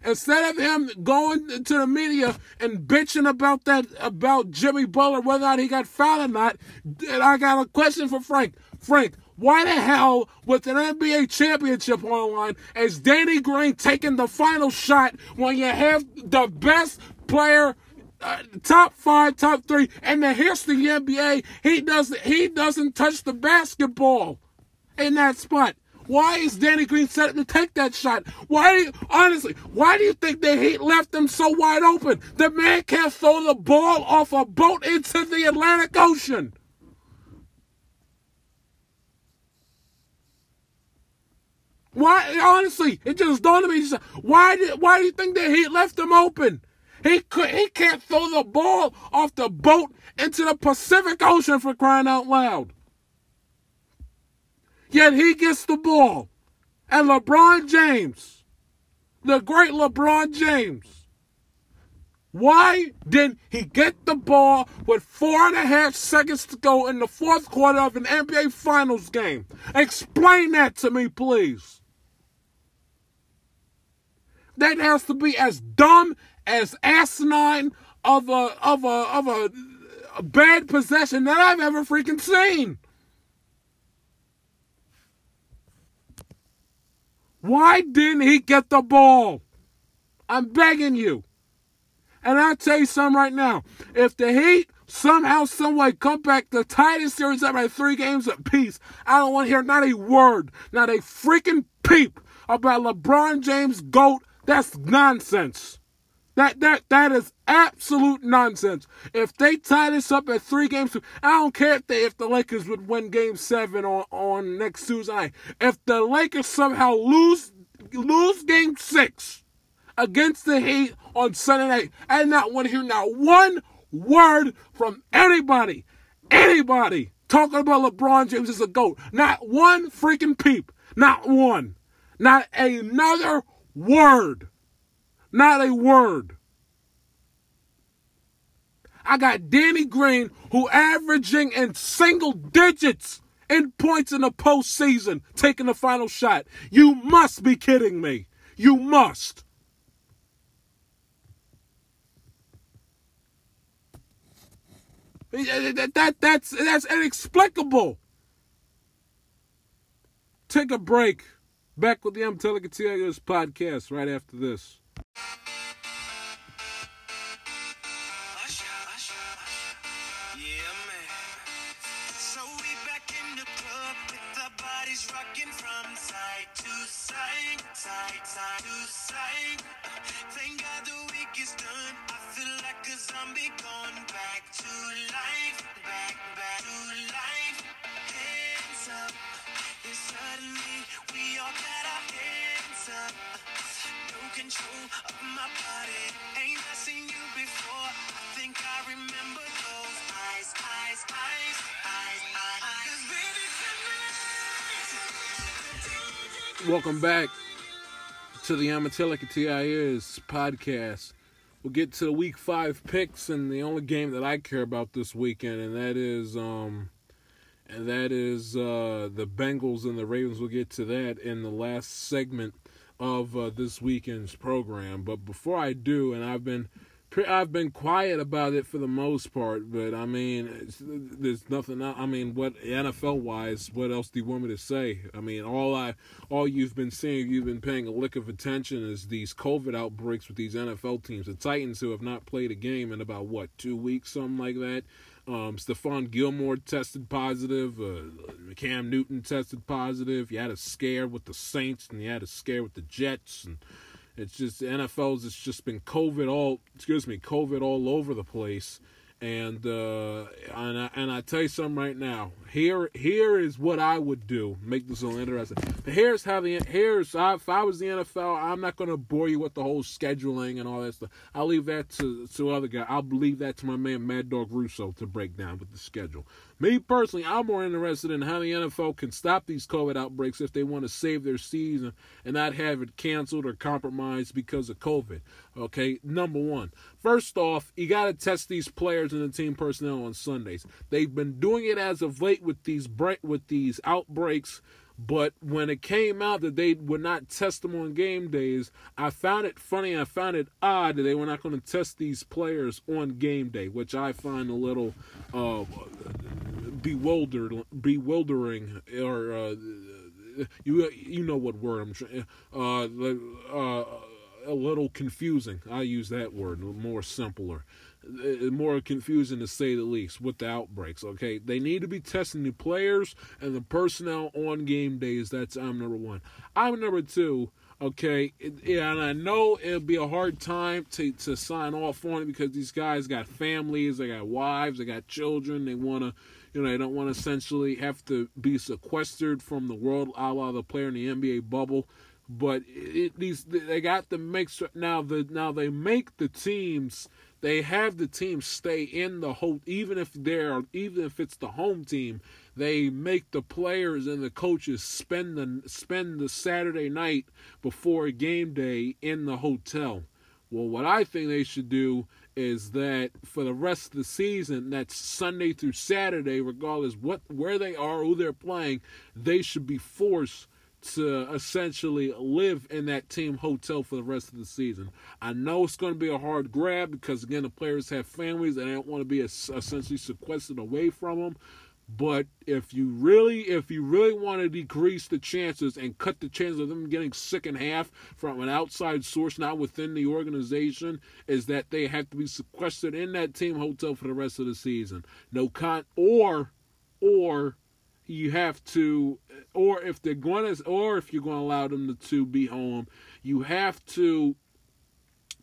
Instead of him going to the media and bitching about that about Jimmy Butler, whether or not he got fouled or not, I got a question for Frank. Frank, why the hell, with an NBA championship on the line, is Danny Green taking the final shot when you have the best player, top five, top three in the history of the NBA? He doesn't. He doesn't touch the basketball in that spot. Why is Danny Green set to take that shot? Why, do you, honestly, why do you think the Heat left him so wide open? The man can't throw the ball off a boat into the Atlantic Ocean. Why? Honestly, it just dawned on me. Why did? Why do you think that he left him open? He could. He can't throw the ball off the boat into the Pacific Ocean for crying out loud. Yet he gets the ball, and LeBron James, the great LeBron James. Why didn't he get the ball with four and a half seconds to go in the fourth quarter of an NBA Finals game? Explain that to me, please that has to be as dumb as asinine of a of a of a, bad possession that I've ever freaking seen. Why didn't he get the ball? I'm begging you. And I'll tell you something right now. If the Heat somehow, someway come back the tightest series ever at three games apiece, I don't want to hear not a word, not a freaking peep about LeBron James GOAT that's nonsense. That that that is absolute nonsense. If they tie this up at three games, I don't care if they if the Lakers would win Game Seven on on next Tuesday. If the Lakers somehow lose lose Game Six against the Heat on Sunday night, I not want to hear not one word from anybody, anybody talking about LeBron James as a goat. Not one freaking peep. Not one. Not another word. Not a word. I got Danny Green, who averaging in single digits in points in the postseason, taking the final shot. You must be kidding me. You must. That, that, that's, that's inexplicable. Take a break. Back with the I'm podcast right after this. Yeah, man. So we back in the club with our bodies rocking from side to side, side, to side. Thank God the week is done. I feel like a zombie going back to life, back to life. Hands up. And suddenly we all got our hands up control of my body. Ain't I seen you before? I think I remember those eyes, eyes, eyes, eyes, eyes. Welcome back to the Amatelica TIS podcast. We'll get to week five picks and the only game that I care about this weekend, and that is um and that is uh the Bengals and the Ravens. We'll get to that in the last segment of uh, this weekend's program. But before I do, and I've been I've been quiet about it for the most part, but I mean, there's nothing. I mean, what NFL wise, what else do you want me to say? I mean, all I, all you've been seeing, you've been paying a lick of attention is these COVID outbreaks with these NFL teams. The Titans, who have not played a game in about what two weeks, something like that. Um, Stephon Gilmore tested positive. Uh, Cam Newton tested positive. You had a scare with the Saints, and you had a scare with the Jets, and it's just the NFL's. It's just been COVID all. Excuse me, COVID all over the place. And uh, and I, and I tell you something right now. Here here is what I would do. Make this a little interesting. Here's how the here's if I was the NFL, I'm not going to bore you with the whole scheduling and all that stuff. I'll leave that to to other guys. I'll leave that to my man Mad Dog Russo to break down with the schedule. Me personally, I'm more interested in how the NFL can stop these COVID outbreaks if they want to save their season and not have it canceled or compromised because of COVID. Okay, number one. First off, you got to test these players and the team personnel on Sundays. They've been doing it as of late with these with these outbreaks. But when it came out that they would not test them on game days, I found it funny. I found it odd that they were not going to test these players on game day, which I find a little uh, bewildered, bewildering, or uh, you you know what word I'm trying. Uh, uh, a little confusing. I use that word more simpler, Uh, uh, more confusing to say the least with the outbreaks. Okay, they need to be testing the players and the personnel on game days. That's I'm number one. I'm number two. Okay, yeah, and I know it'll be a hard time to, to sign off on it because these guys got families, they got wives, they got children, they want to you know, they don't want to essentially have to be sequestered from the world, a la the player in the NBA bubble. But it, these they got to make sure now the now they make the teams they have the team stay in the whole even if they're even if it's the home team they make the players and the coaches spend the spend the Saturday night before game day in the hotel. Well, what I think they should do is that for the rest of the season, that's Sunday through Saturday, regardless what where they are, who they're playing, they should be forced to essentially live in that team hotel for the rest of the season. I know it's going to be a hard grab because again, the players have families and they don't want to be essentially sequestered away from them. But if you really, if you really want to decrease the chances and cut the chances of them getting sick in half from an outside source, not within the organization, is that they have to be sequestered in that team hotel for the rest of the season. No con, or, or you have to, or if they're going to, or if you're going to allow them to, to be home, you have to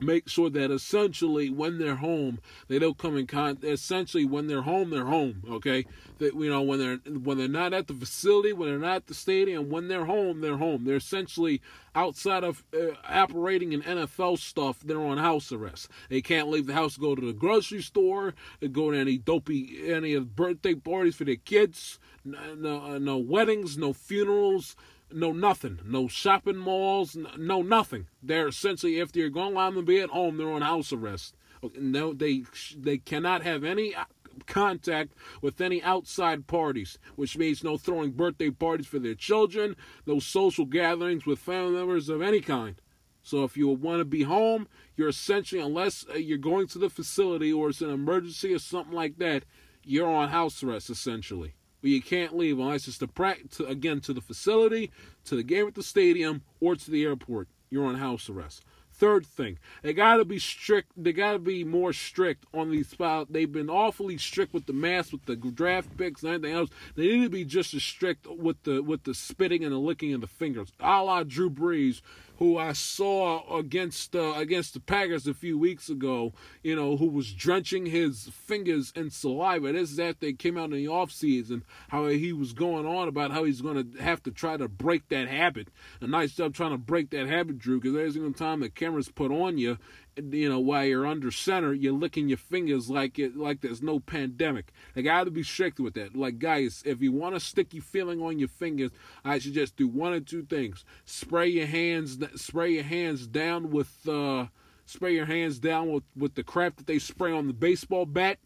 make sure that essentially when they're home they don't come in contact essentially when they're home they're home okay? That you know when they're when they're not at the facility when they're not at the stadium when they're home they're home. They're essentially outside of uh, operating in NFL stuff they're on house arrest. They can't leave the house go to the grocery store go to any dopey any of birthday parties for their kids no, no, no weddings no funerals no nothing, no shopping malls, no nothing. They're essentially, if they're going to be at home, they're on house arrest. No, they they cannot have any uh, contact with any outside parties, which means no throwing birthday parties for their children, no social gatherings with family members of any kind. So if you want to be home, you're essentially, unless uh, you're going to the facility or it's an emergency or something like that, you're on house arrest essentially you can't leave unless it's to, practice again to the facility, to the game at the stadium, or to the airport. You're on house arrest. Third thing, they got to be strict. They got to be more strict on these spots. They've been awfully strict with the masks, with the draft picks, and anything else. They need to be just as strict with the with the spitting and the licking of the fingers, a la Drew Brees, who I saw against uh, against the Packers a few weeks ago, you know, who was drenching his fingers in saliva. This is after they came out in the offseason, how he was going on about how he's going to have to try to break that habit. A nice job trying to break that habit, Drew, because there's even time the camera's put on you you know, while you're under center, you're licking your fingers like it, like there's no pandemic. Like I got to be strict with that. Like guys, if you want a sticky feeling on your fingers, I suggest do one or two things: spray your hands, spray your hands down with, uh, spray your hands down with with the crap that they spray on the baseball bat,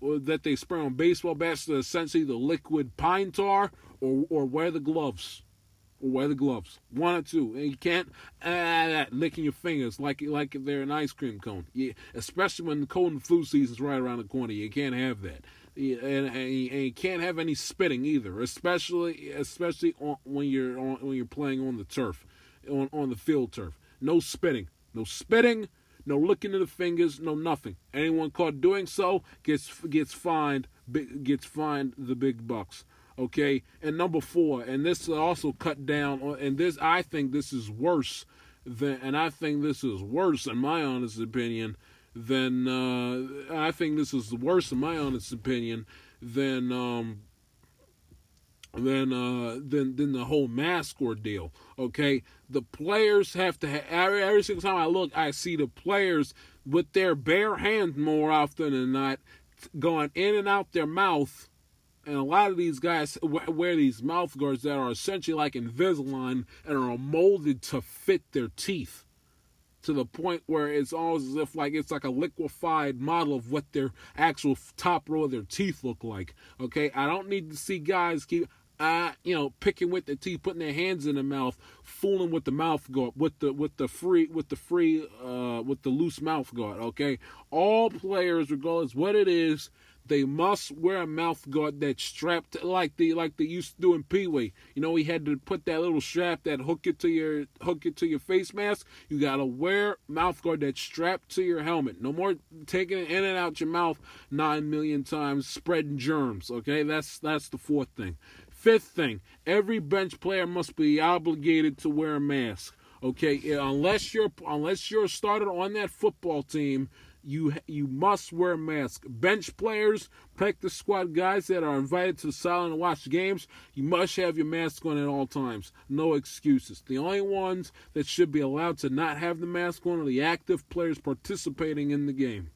or that they spray on baseball bats, essentially the liquid pine tar, or or wear the gloves or wear the gloves. One or two. And you can't ah, licking your fingers like like they're an ice cream cone. Yeah, especially when the cold and flu season's right around the corner. You can't have that. And, and, you, and, you, can't have any spitting either, especially especially on, when you're on, when you're playing on the turf, on on the field turf. No spitting. No spitting. No licking of the fingers. No nothing. Anyone caught doing so gets gets fined. Gets fined the big bucks. Okay, and number four, and this also cut down on, and this I think this is worse than, and I think this is worse in my honest opinion than uh, I think this is worse in my honest opinion than um, than uh, than than the whole mask ordeal. Okay, the players have to have, every, every single time I look, I see the players with their bare hands more often than not going in and out their mouth and a lot of these guys wear these mouth guards that are essentially like Invisalign and are molded to fit their teeth to the point where it's almost as if like it's like a liquefied model of what their actual top row of their teeth look like. Okay, I don't need to see guys keep uh, you know, picking with their teeth, putting their hands in their mouth, fooling with the mouth guard, with the with the free with the free uh with the loose mouth guard. Okay, all players, regardless what it is, they must wear a mouth guard that's strapped like the like they used to do in Pee Wee. You know, he had to put that little strap that hook it to your hook it to your face mask. You gotta wear mouth guard that's strapped to your helmet. No more taking it in and out your mouth nine million times, spreading germs. Okay, that's that's the fourth thing. Fifth thing, every bench player must be obligated to wear a mask. Okay, unless you're unless you're started on that football team, you you must wear a mask. Bench players, practice squad guys that are invited to the sideline to watch games, you must have your mask on at all times. No excuses. The only ones that should be allowed to not have the mask on are the active players participating in the game.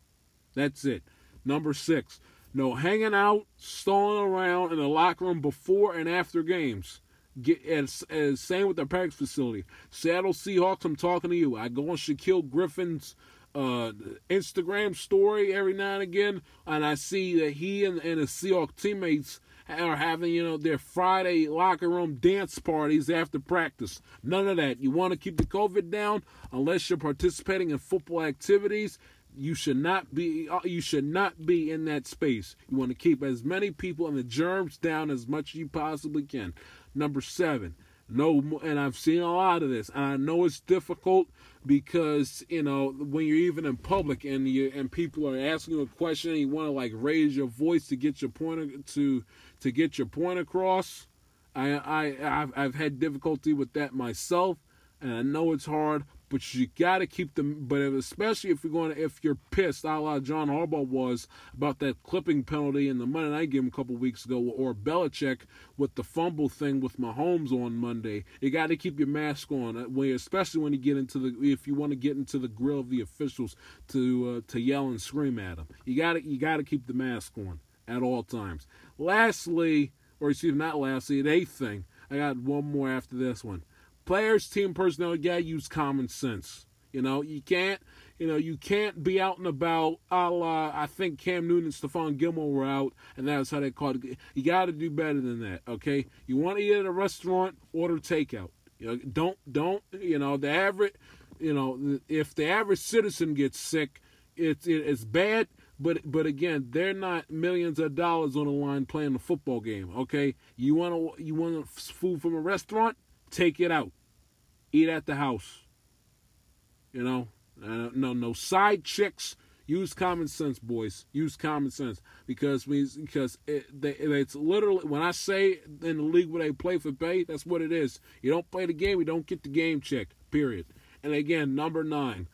That's it. Number six, no hanging out, stalling around in the locker room before and after games. Get as, as same with the practice facility. Seattle Seahawks, I'm talking to you. I go on Shaquill Griffin's uh, Instagram story every now and again, and I see that he and, and his Seahawks teammates are having, you know, their Friday locker room dance parties after practice. None of that. You want to keep the COVID down unless you're participating in football activities. You should not be. Uh, you should not be in that space. You want to keep as many people and the germs down as much as you possibly can. Number seven, no, and I've seen a lot of this, and I know it's difficult because you know when you're even in public and you and people are asking you a question and you want to like raise your voice to get your point to to get your point across. I I I've, I've had difficulty with that myself, and I know it's hard but you got to keep them. But especially if you're going, to, if you're pissed, a la John Harbaugh was about that clipping penalty in the Monday night game a couple weeks ago, or Belichick with the fumble thing with Mahomes on Monday. You got to keep your mask on, uh, especially when you get into the if you want to get into the grill of the officials to uh, to yell and scream at them. You got to you got to keep the mask on at all times. Lastly, or excuse me, not lastly, the eighth thing. I got one more after this one players, team personnel, you gotta use common sense. You know, you can't, you know, you can't be out and about. A la, I think Cam Newton and Stephon Gilmore were out, and that's how they called it. You got to do better than that. Okay, you want to eat at a restaurant, order takeout. You know, don't, don't, you know, the average, you know, if the average citizen gets sick, it's it's bad. But but again, they're not millions of dollars on the line playing a football game. Okay, you want to you want food from a restaurant, take it out eat at the house. You know, uh, no no side chicks. Use common sense, boys. Use common sense because means because it, they, it's literally when I say in the league where they play for pay, that's what it is. You don't play the game, you don't get the game check. Period. And again, number nine,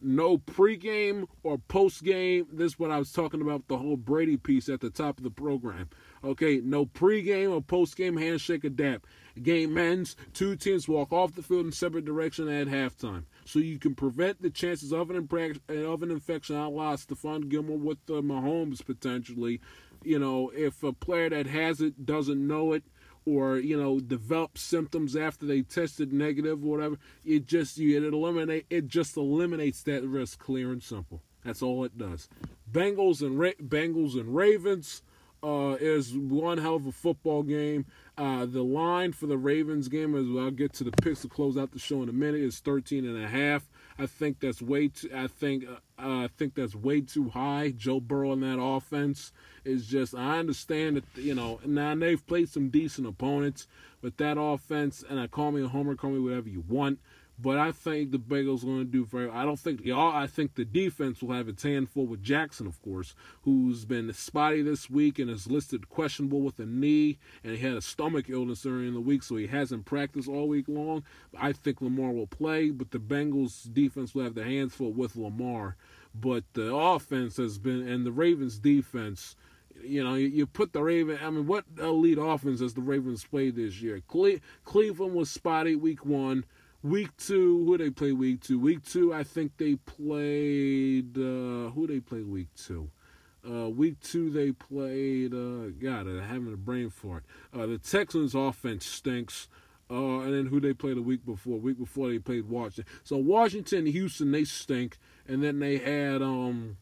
no pregame or postgame. This is what I was talking about the whole Brady piece at the top of the program. Okay, no pregame or postgame handshake or. Game ends, two teams walk off the field in separate direction at halftime. So you can prevent the chances of an, of an infection. I lost Stephon Gilmore with uh, Mahomes potentially. You know, if a player that has it doesn't know it, or you know develop symptoms after they tested negative or whatever it just you it eliminate it just eliminates that risk clear and simple that's all it does bengals and Ra- bengals and ravens uh, is one hell of a football game. Uh, the line for the Ravens game, as I'll get to the picks to close out the show in a minute, is 13 and a half. I think that's way too. I think uh, I think that's way too high. Joe Burrow in that offense is just. I understand that you know now they've played some decent opponents, but that offense and I call me a homer, call me whatever you want. But I think the Bengals going to do very. I don't think y'all. I think the defense will have its handful with Jackson, of course, who's been spotty this week and is listed questionable with a knee, and he had a stomach illness during the week, so he hasn't practiced all week long. I think Lamar will play, but the Bengals defense will have their hands full with Lamar. But the offense has been, and the Ravens defense you know, you, put the Raven. I mean, what elite offense has the Ravens played this year? Cle- Cleveland was spotty week one. Week two, who they play week two? Week two, I think they played. Uh, who they play week two? Uh, week two, they played. Uh, God, I'm having a brain fart. Uh, the Texans' offense stinks. Uh, and then who they played the week before? Week before they played Washington. So Washington, Houston, they stink. And then they had um,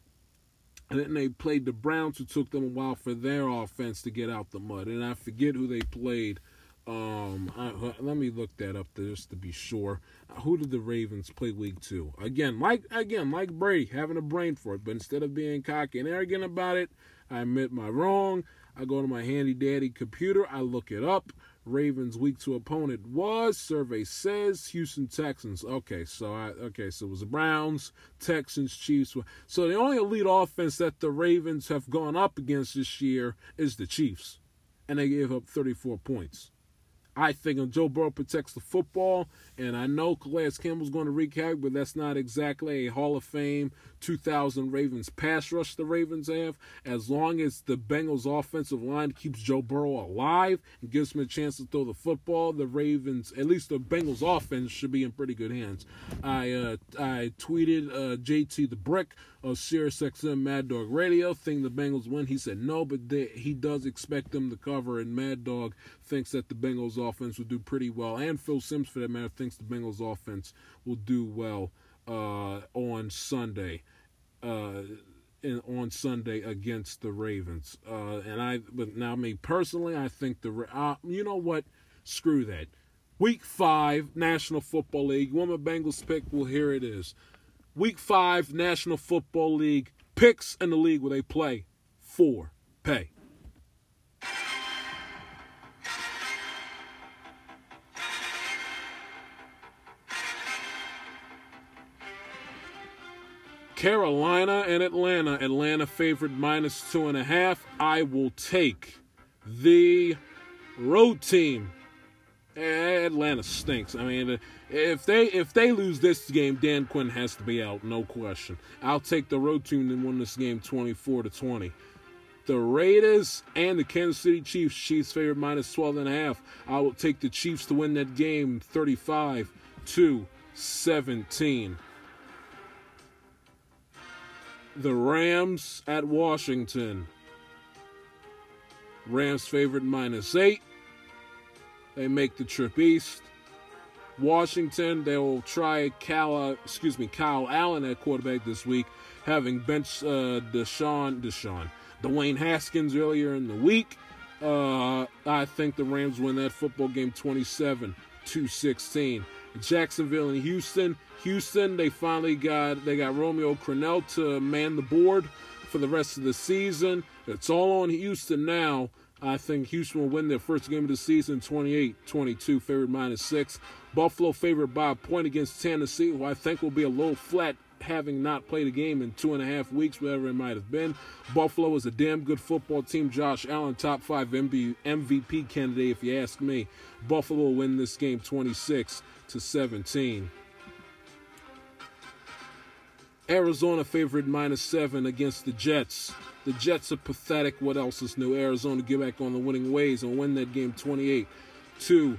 and then they played the Browns, who took them a while for their offense to get out the mud. And I forget who they played. Um, I, let me look that up just to be sure. Uh, who did the Ravens play week two? Again, like again, like Brady, having a brain for it, but instead of being cocky and arrogant about it, I admit my wrong. I go to my handy dandy computer, I look it up. Ravens week two opponent was survey says Houston Texans. Okay, so I okay, so it was the Browns, Texans, Chiefs. So the only elite offense that the Ravens have gone up against this year is the Chiefs, and they gave up 34 points. I think Joe Burrow protects the football, and I know Calais Campbell's going to havoc, but that's not exactly a Hall of Fame 2000 Ravens pass rush the Ravens have. As long as the Bengals offensive line keeps Joe Burrow alive and gives him a chance to throw the football, the Ravens, at least the Bengals offense, should be in pretty good hands. I uh, I tweeted uh, JT the Brick of Sirius XM Mad Dog Radio, think the Bengals win. He said no, but they, he does expect them to cover, and Mad Dog thinks that the Bengals offense will do pretty well, and Phil Simms, for that matter, thinks the Bengals offense will do well uh, on Sunday. Uh, in, on Sunday against the Ravens, uh, and I, but now me personally, I think the, uh, you know what, screw that. Week five, National Football League. My Bengals pick? Well, here it is. Week five, National Football League picks in the league where they play for pay. Carolina and Atlanta. Atlanta favored minus two and a half. I will take the road team. Eh, Atlanta stinks. I mean, if they if they lose this game, Dan Quinn has to be out, no question. I'll take the road team to win this game 24 to 20. The Raiders and the Kansas City Chiefs. Chiefs favored minus 12 and a half. I will take the Chiefs to win that game 35 to 17 the Rams at Washington. Rams favorite minus eight. They make the trip east. Washington, they will try Cal, uh, excuse me, Kyle Allen at quarterback this week, having benched uh, Deshaun, Deshaun, Dwayne Haskins earlier in the week. Uh, I think the Rams win that football game 27 to 16. Jacksonville and Houston. Houston, they finally got they got Romeo Crennel to man the board for the rest of the season. It's all on Houston now. I think Houston will win their first game of the season 28-22, favored minus six. Buffalo favored by a point against Tennessee, who I think will be a little flat having not played a game in two and a half weeks, whatever it might have been. Buffalo is a damn good football team. Josh Allen, top five MVP candidate, if you ask me. Buffalo will win this game 26 to 17. Arizona favored minus seven against the Jets. The Jets are pathetic. What else is new? Arizona get back on the winning ways and win that game 28 to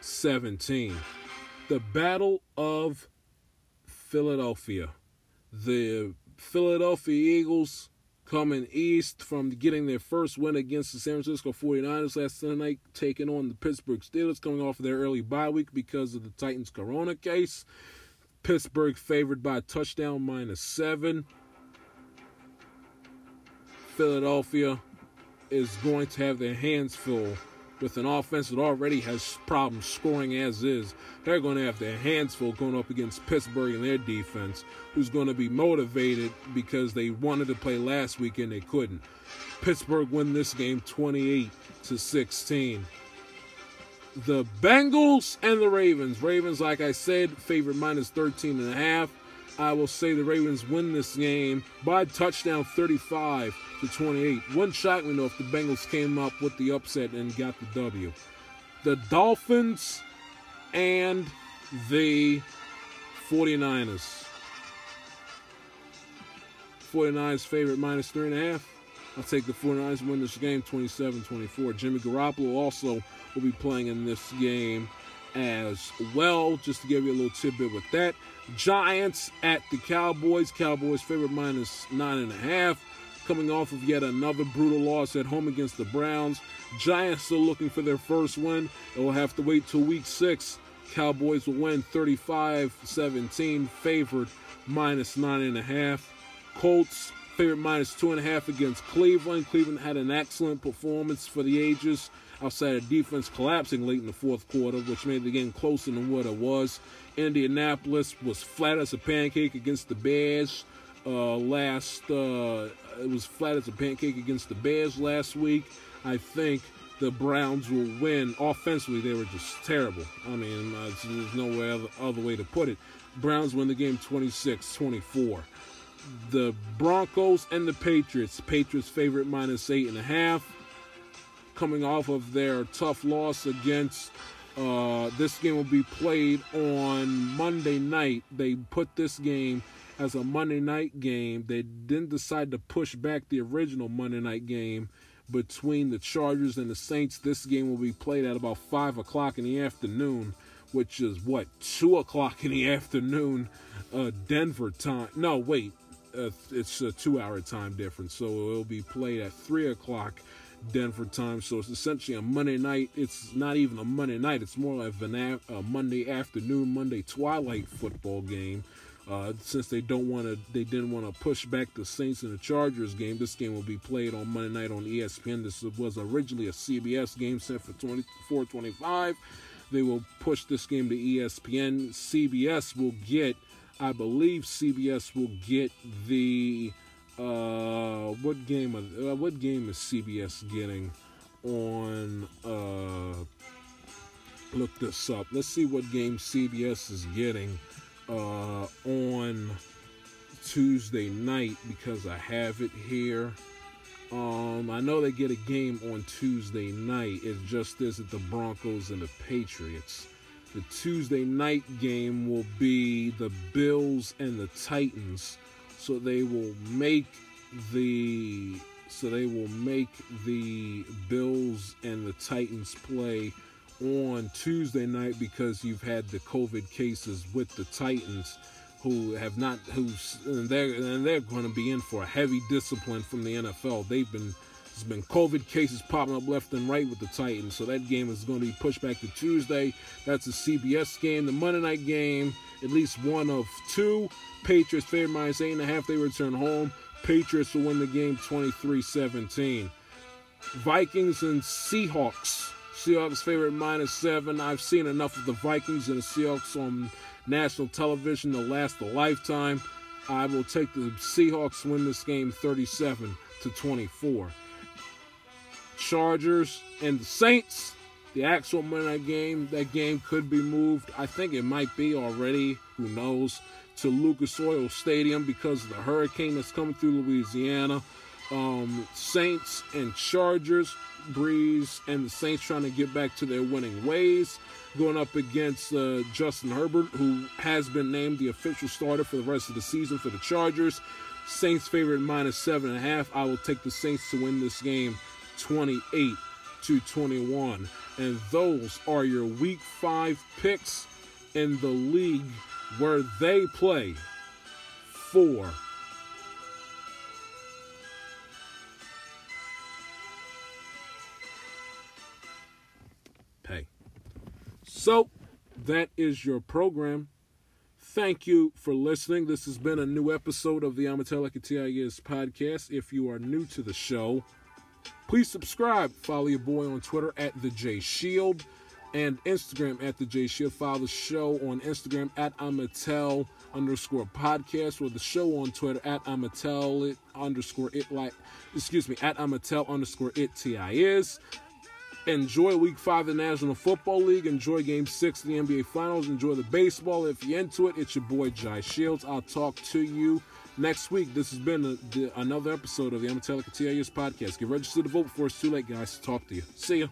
17. The Battle of Philadelphia. The Philadelphia Eagles coming east from getting their first win against the San Francisco 49ers last Sunday night, taking on the Pittsburgh Steelers, coming off of their early bye week because of the Titans corona case. Pittsburgh favored by a touchdown minus seven. Philadelphia is going to have their hands full with an offense that already has problems scoring as is. They're going to have their hands full going up against Pittsburgh and their defense, who's going to be motivated because they wanted to play last week and they couldn't. Pittsburgh win this game 28 to 16. The Bengals and the Ravens. Ravens, like I said, favorite minus 13 and a half. I will say the Ravens win this game by touchdown 35 to 28. Wouldn't shock me though if the Bengals came up with the upset and got the W. The Dolphins and the 49ers. 49ers favorite minus three and a half. I'll take the 49ers win this game 27-24. Jimmy Garoppolo also will be playing in this game as well. Just to give you a little tidbit with that. Giants at the Cowboys. Cowboys favorite minus nine and a half. Coming off of yet another brutal loss at home against the Browns. Giants still looking for their first win. They will have to wait till week six. Cowboys will win 35 17, favored minus nine and a half. Colts favorite minus two and a half against Cleveland. Cleveland had an excellent performance for the ages outside of defense collapsing late in the fourth quarter, which made the game closer than what it was. Indianapolis was flat as a pancake against the Bears. Uh, last, uh, it was flat as a pancake against the Bears last week. I think the Browns will win. Offensively, they were just terrible. I mean, uh, there's no other, other way to put it. Browns win the game 26 24. The Broncos and the Patriots. Patriots favorite minus eight and a half coming off of their tough loss against. Uh, this game will be played on Monday night. They put this game as a Monday night game. They didn't decide to push back the original Monday night game between the Chargers and the Saints. This game will be played at about 5 o'clock in the afternoon, which is what, 2 o'clock in the afternoon, uh, Denver time. No, wait, uh, it's a two hour time difference. So it'll be played at 3 o'clock Denver time. So it's essentially a Monday night. It's not even a Monday night. It's more like a Monday afternoon, Monday twilight football game. Uh, since they don't want to, they didn't want to push back the Saints and the Chargers game. This game will be played on Monday night on ESPN. This was originally a CBS game set for 24-25. They will push this game to ESPN. CBS will get, I believe, CBS will get the uh, what game? uh, what game is CBS getting on? Uh, look this up. Let's see what game CBS is getting uh, on Tuesday night because I have it here. Um, I know they get a game on Tuesday night. It just isn't the Broncos and the Patriots. The Tuesday night game will be the Bills and the Titans so they will make the so they will make the Bills and the Titans play on Tuesday night because you've had the COVID cases with the Titans who have not who's and they're and they're going to be in for a heavy discipline from the NFL. They've been there's been COVID cases popping up left and right with the Titans, so that game is going to be pushed back to Tuesday. That's a CBS game. The Monday night game, at least one of two. Patriots favorite minus eight and a half. They return home. Patriots will win the game 23-17. Vikings and Seahawks. Seahawks favorite minus seven. I've seen enough of the Vikings and the Seahawks on national television to last a lifetime. I will take the Seahawks win this game 37 to 24. Chargers and the Saints. The actual Monday night game, that game could be moved. I think it might be already. Who knows? To Lucas Oil Stadium because of the hurricane that's coming through Louisiana. Um, Saints and Chargers. Brees and the Saints trying to get back to their winning ways. Going up against uh, Justin Herbert, who has been named the official starter for the rest of the season for the Chargers. Saints favorite minus seven and a half. I will take the Saints to win this game 28 to 21. And those are your week five picks in the league where they play for pay. So that is your program. Thank you for listening. This has been a new episode of the Amateur Like a TIS podcast. If you are new to the show, please subscribe. Follow your boy on Twitter at the J Shield and Instagram at the J Shield. Follow the show on Instagram at Amatel underscore podcast or the show on Twitter at Amatel underscore it like excuse me at Amatel underscore it TIS. Enjoy week five of the National Football League. Enjoy game six of the NBA Finals. Enjoy the baseball. If you're into it, it's your boy Jai Shields. I'll talk to you next week. This has been a, the, another episode of the Amatelica TIS podcast. Get registered to vote before it's too late, guys. Talk to you. See ya.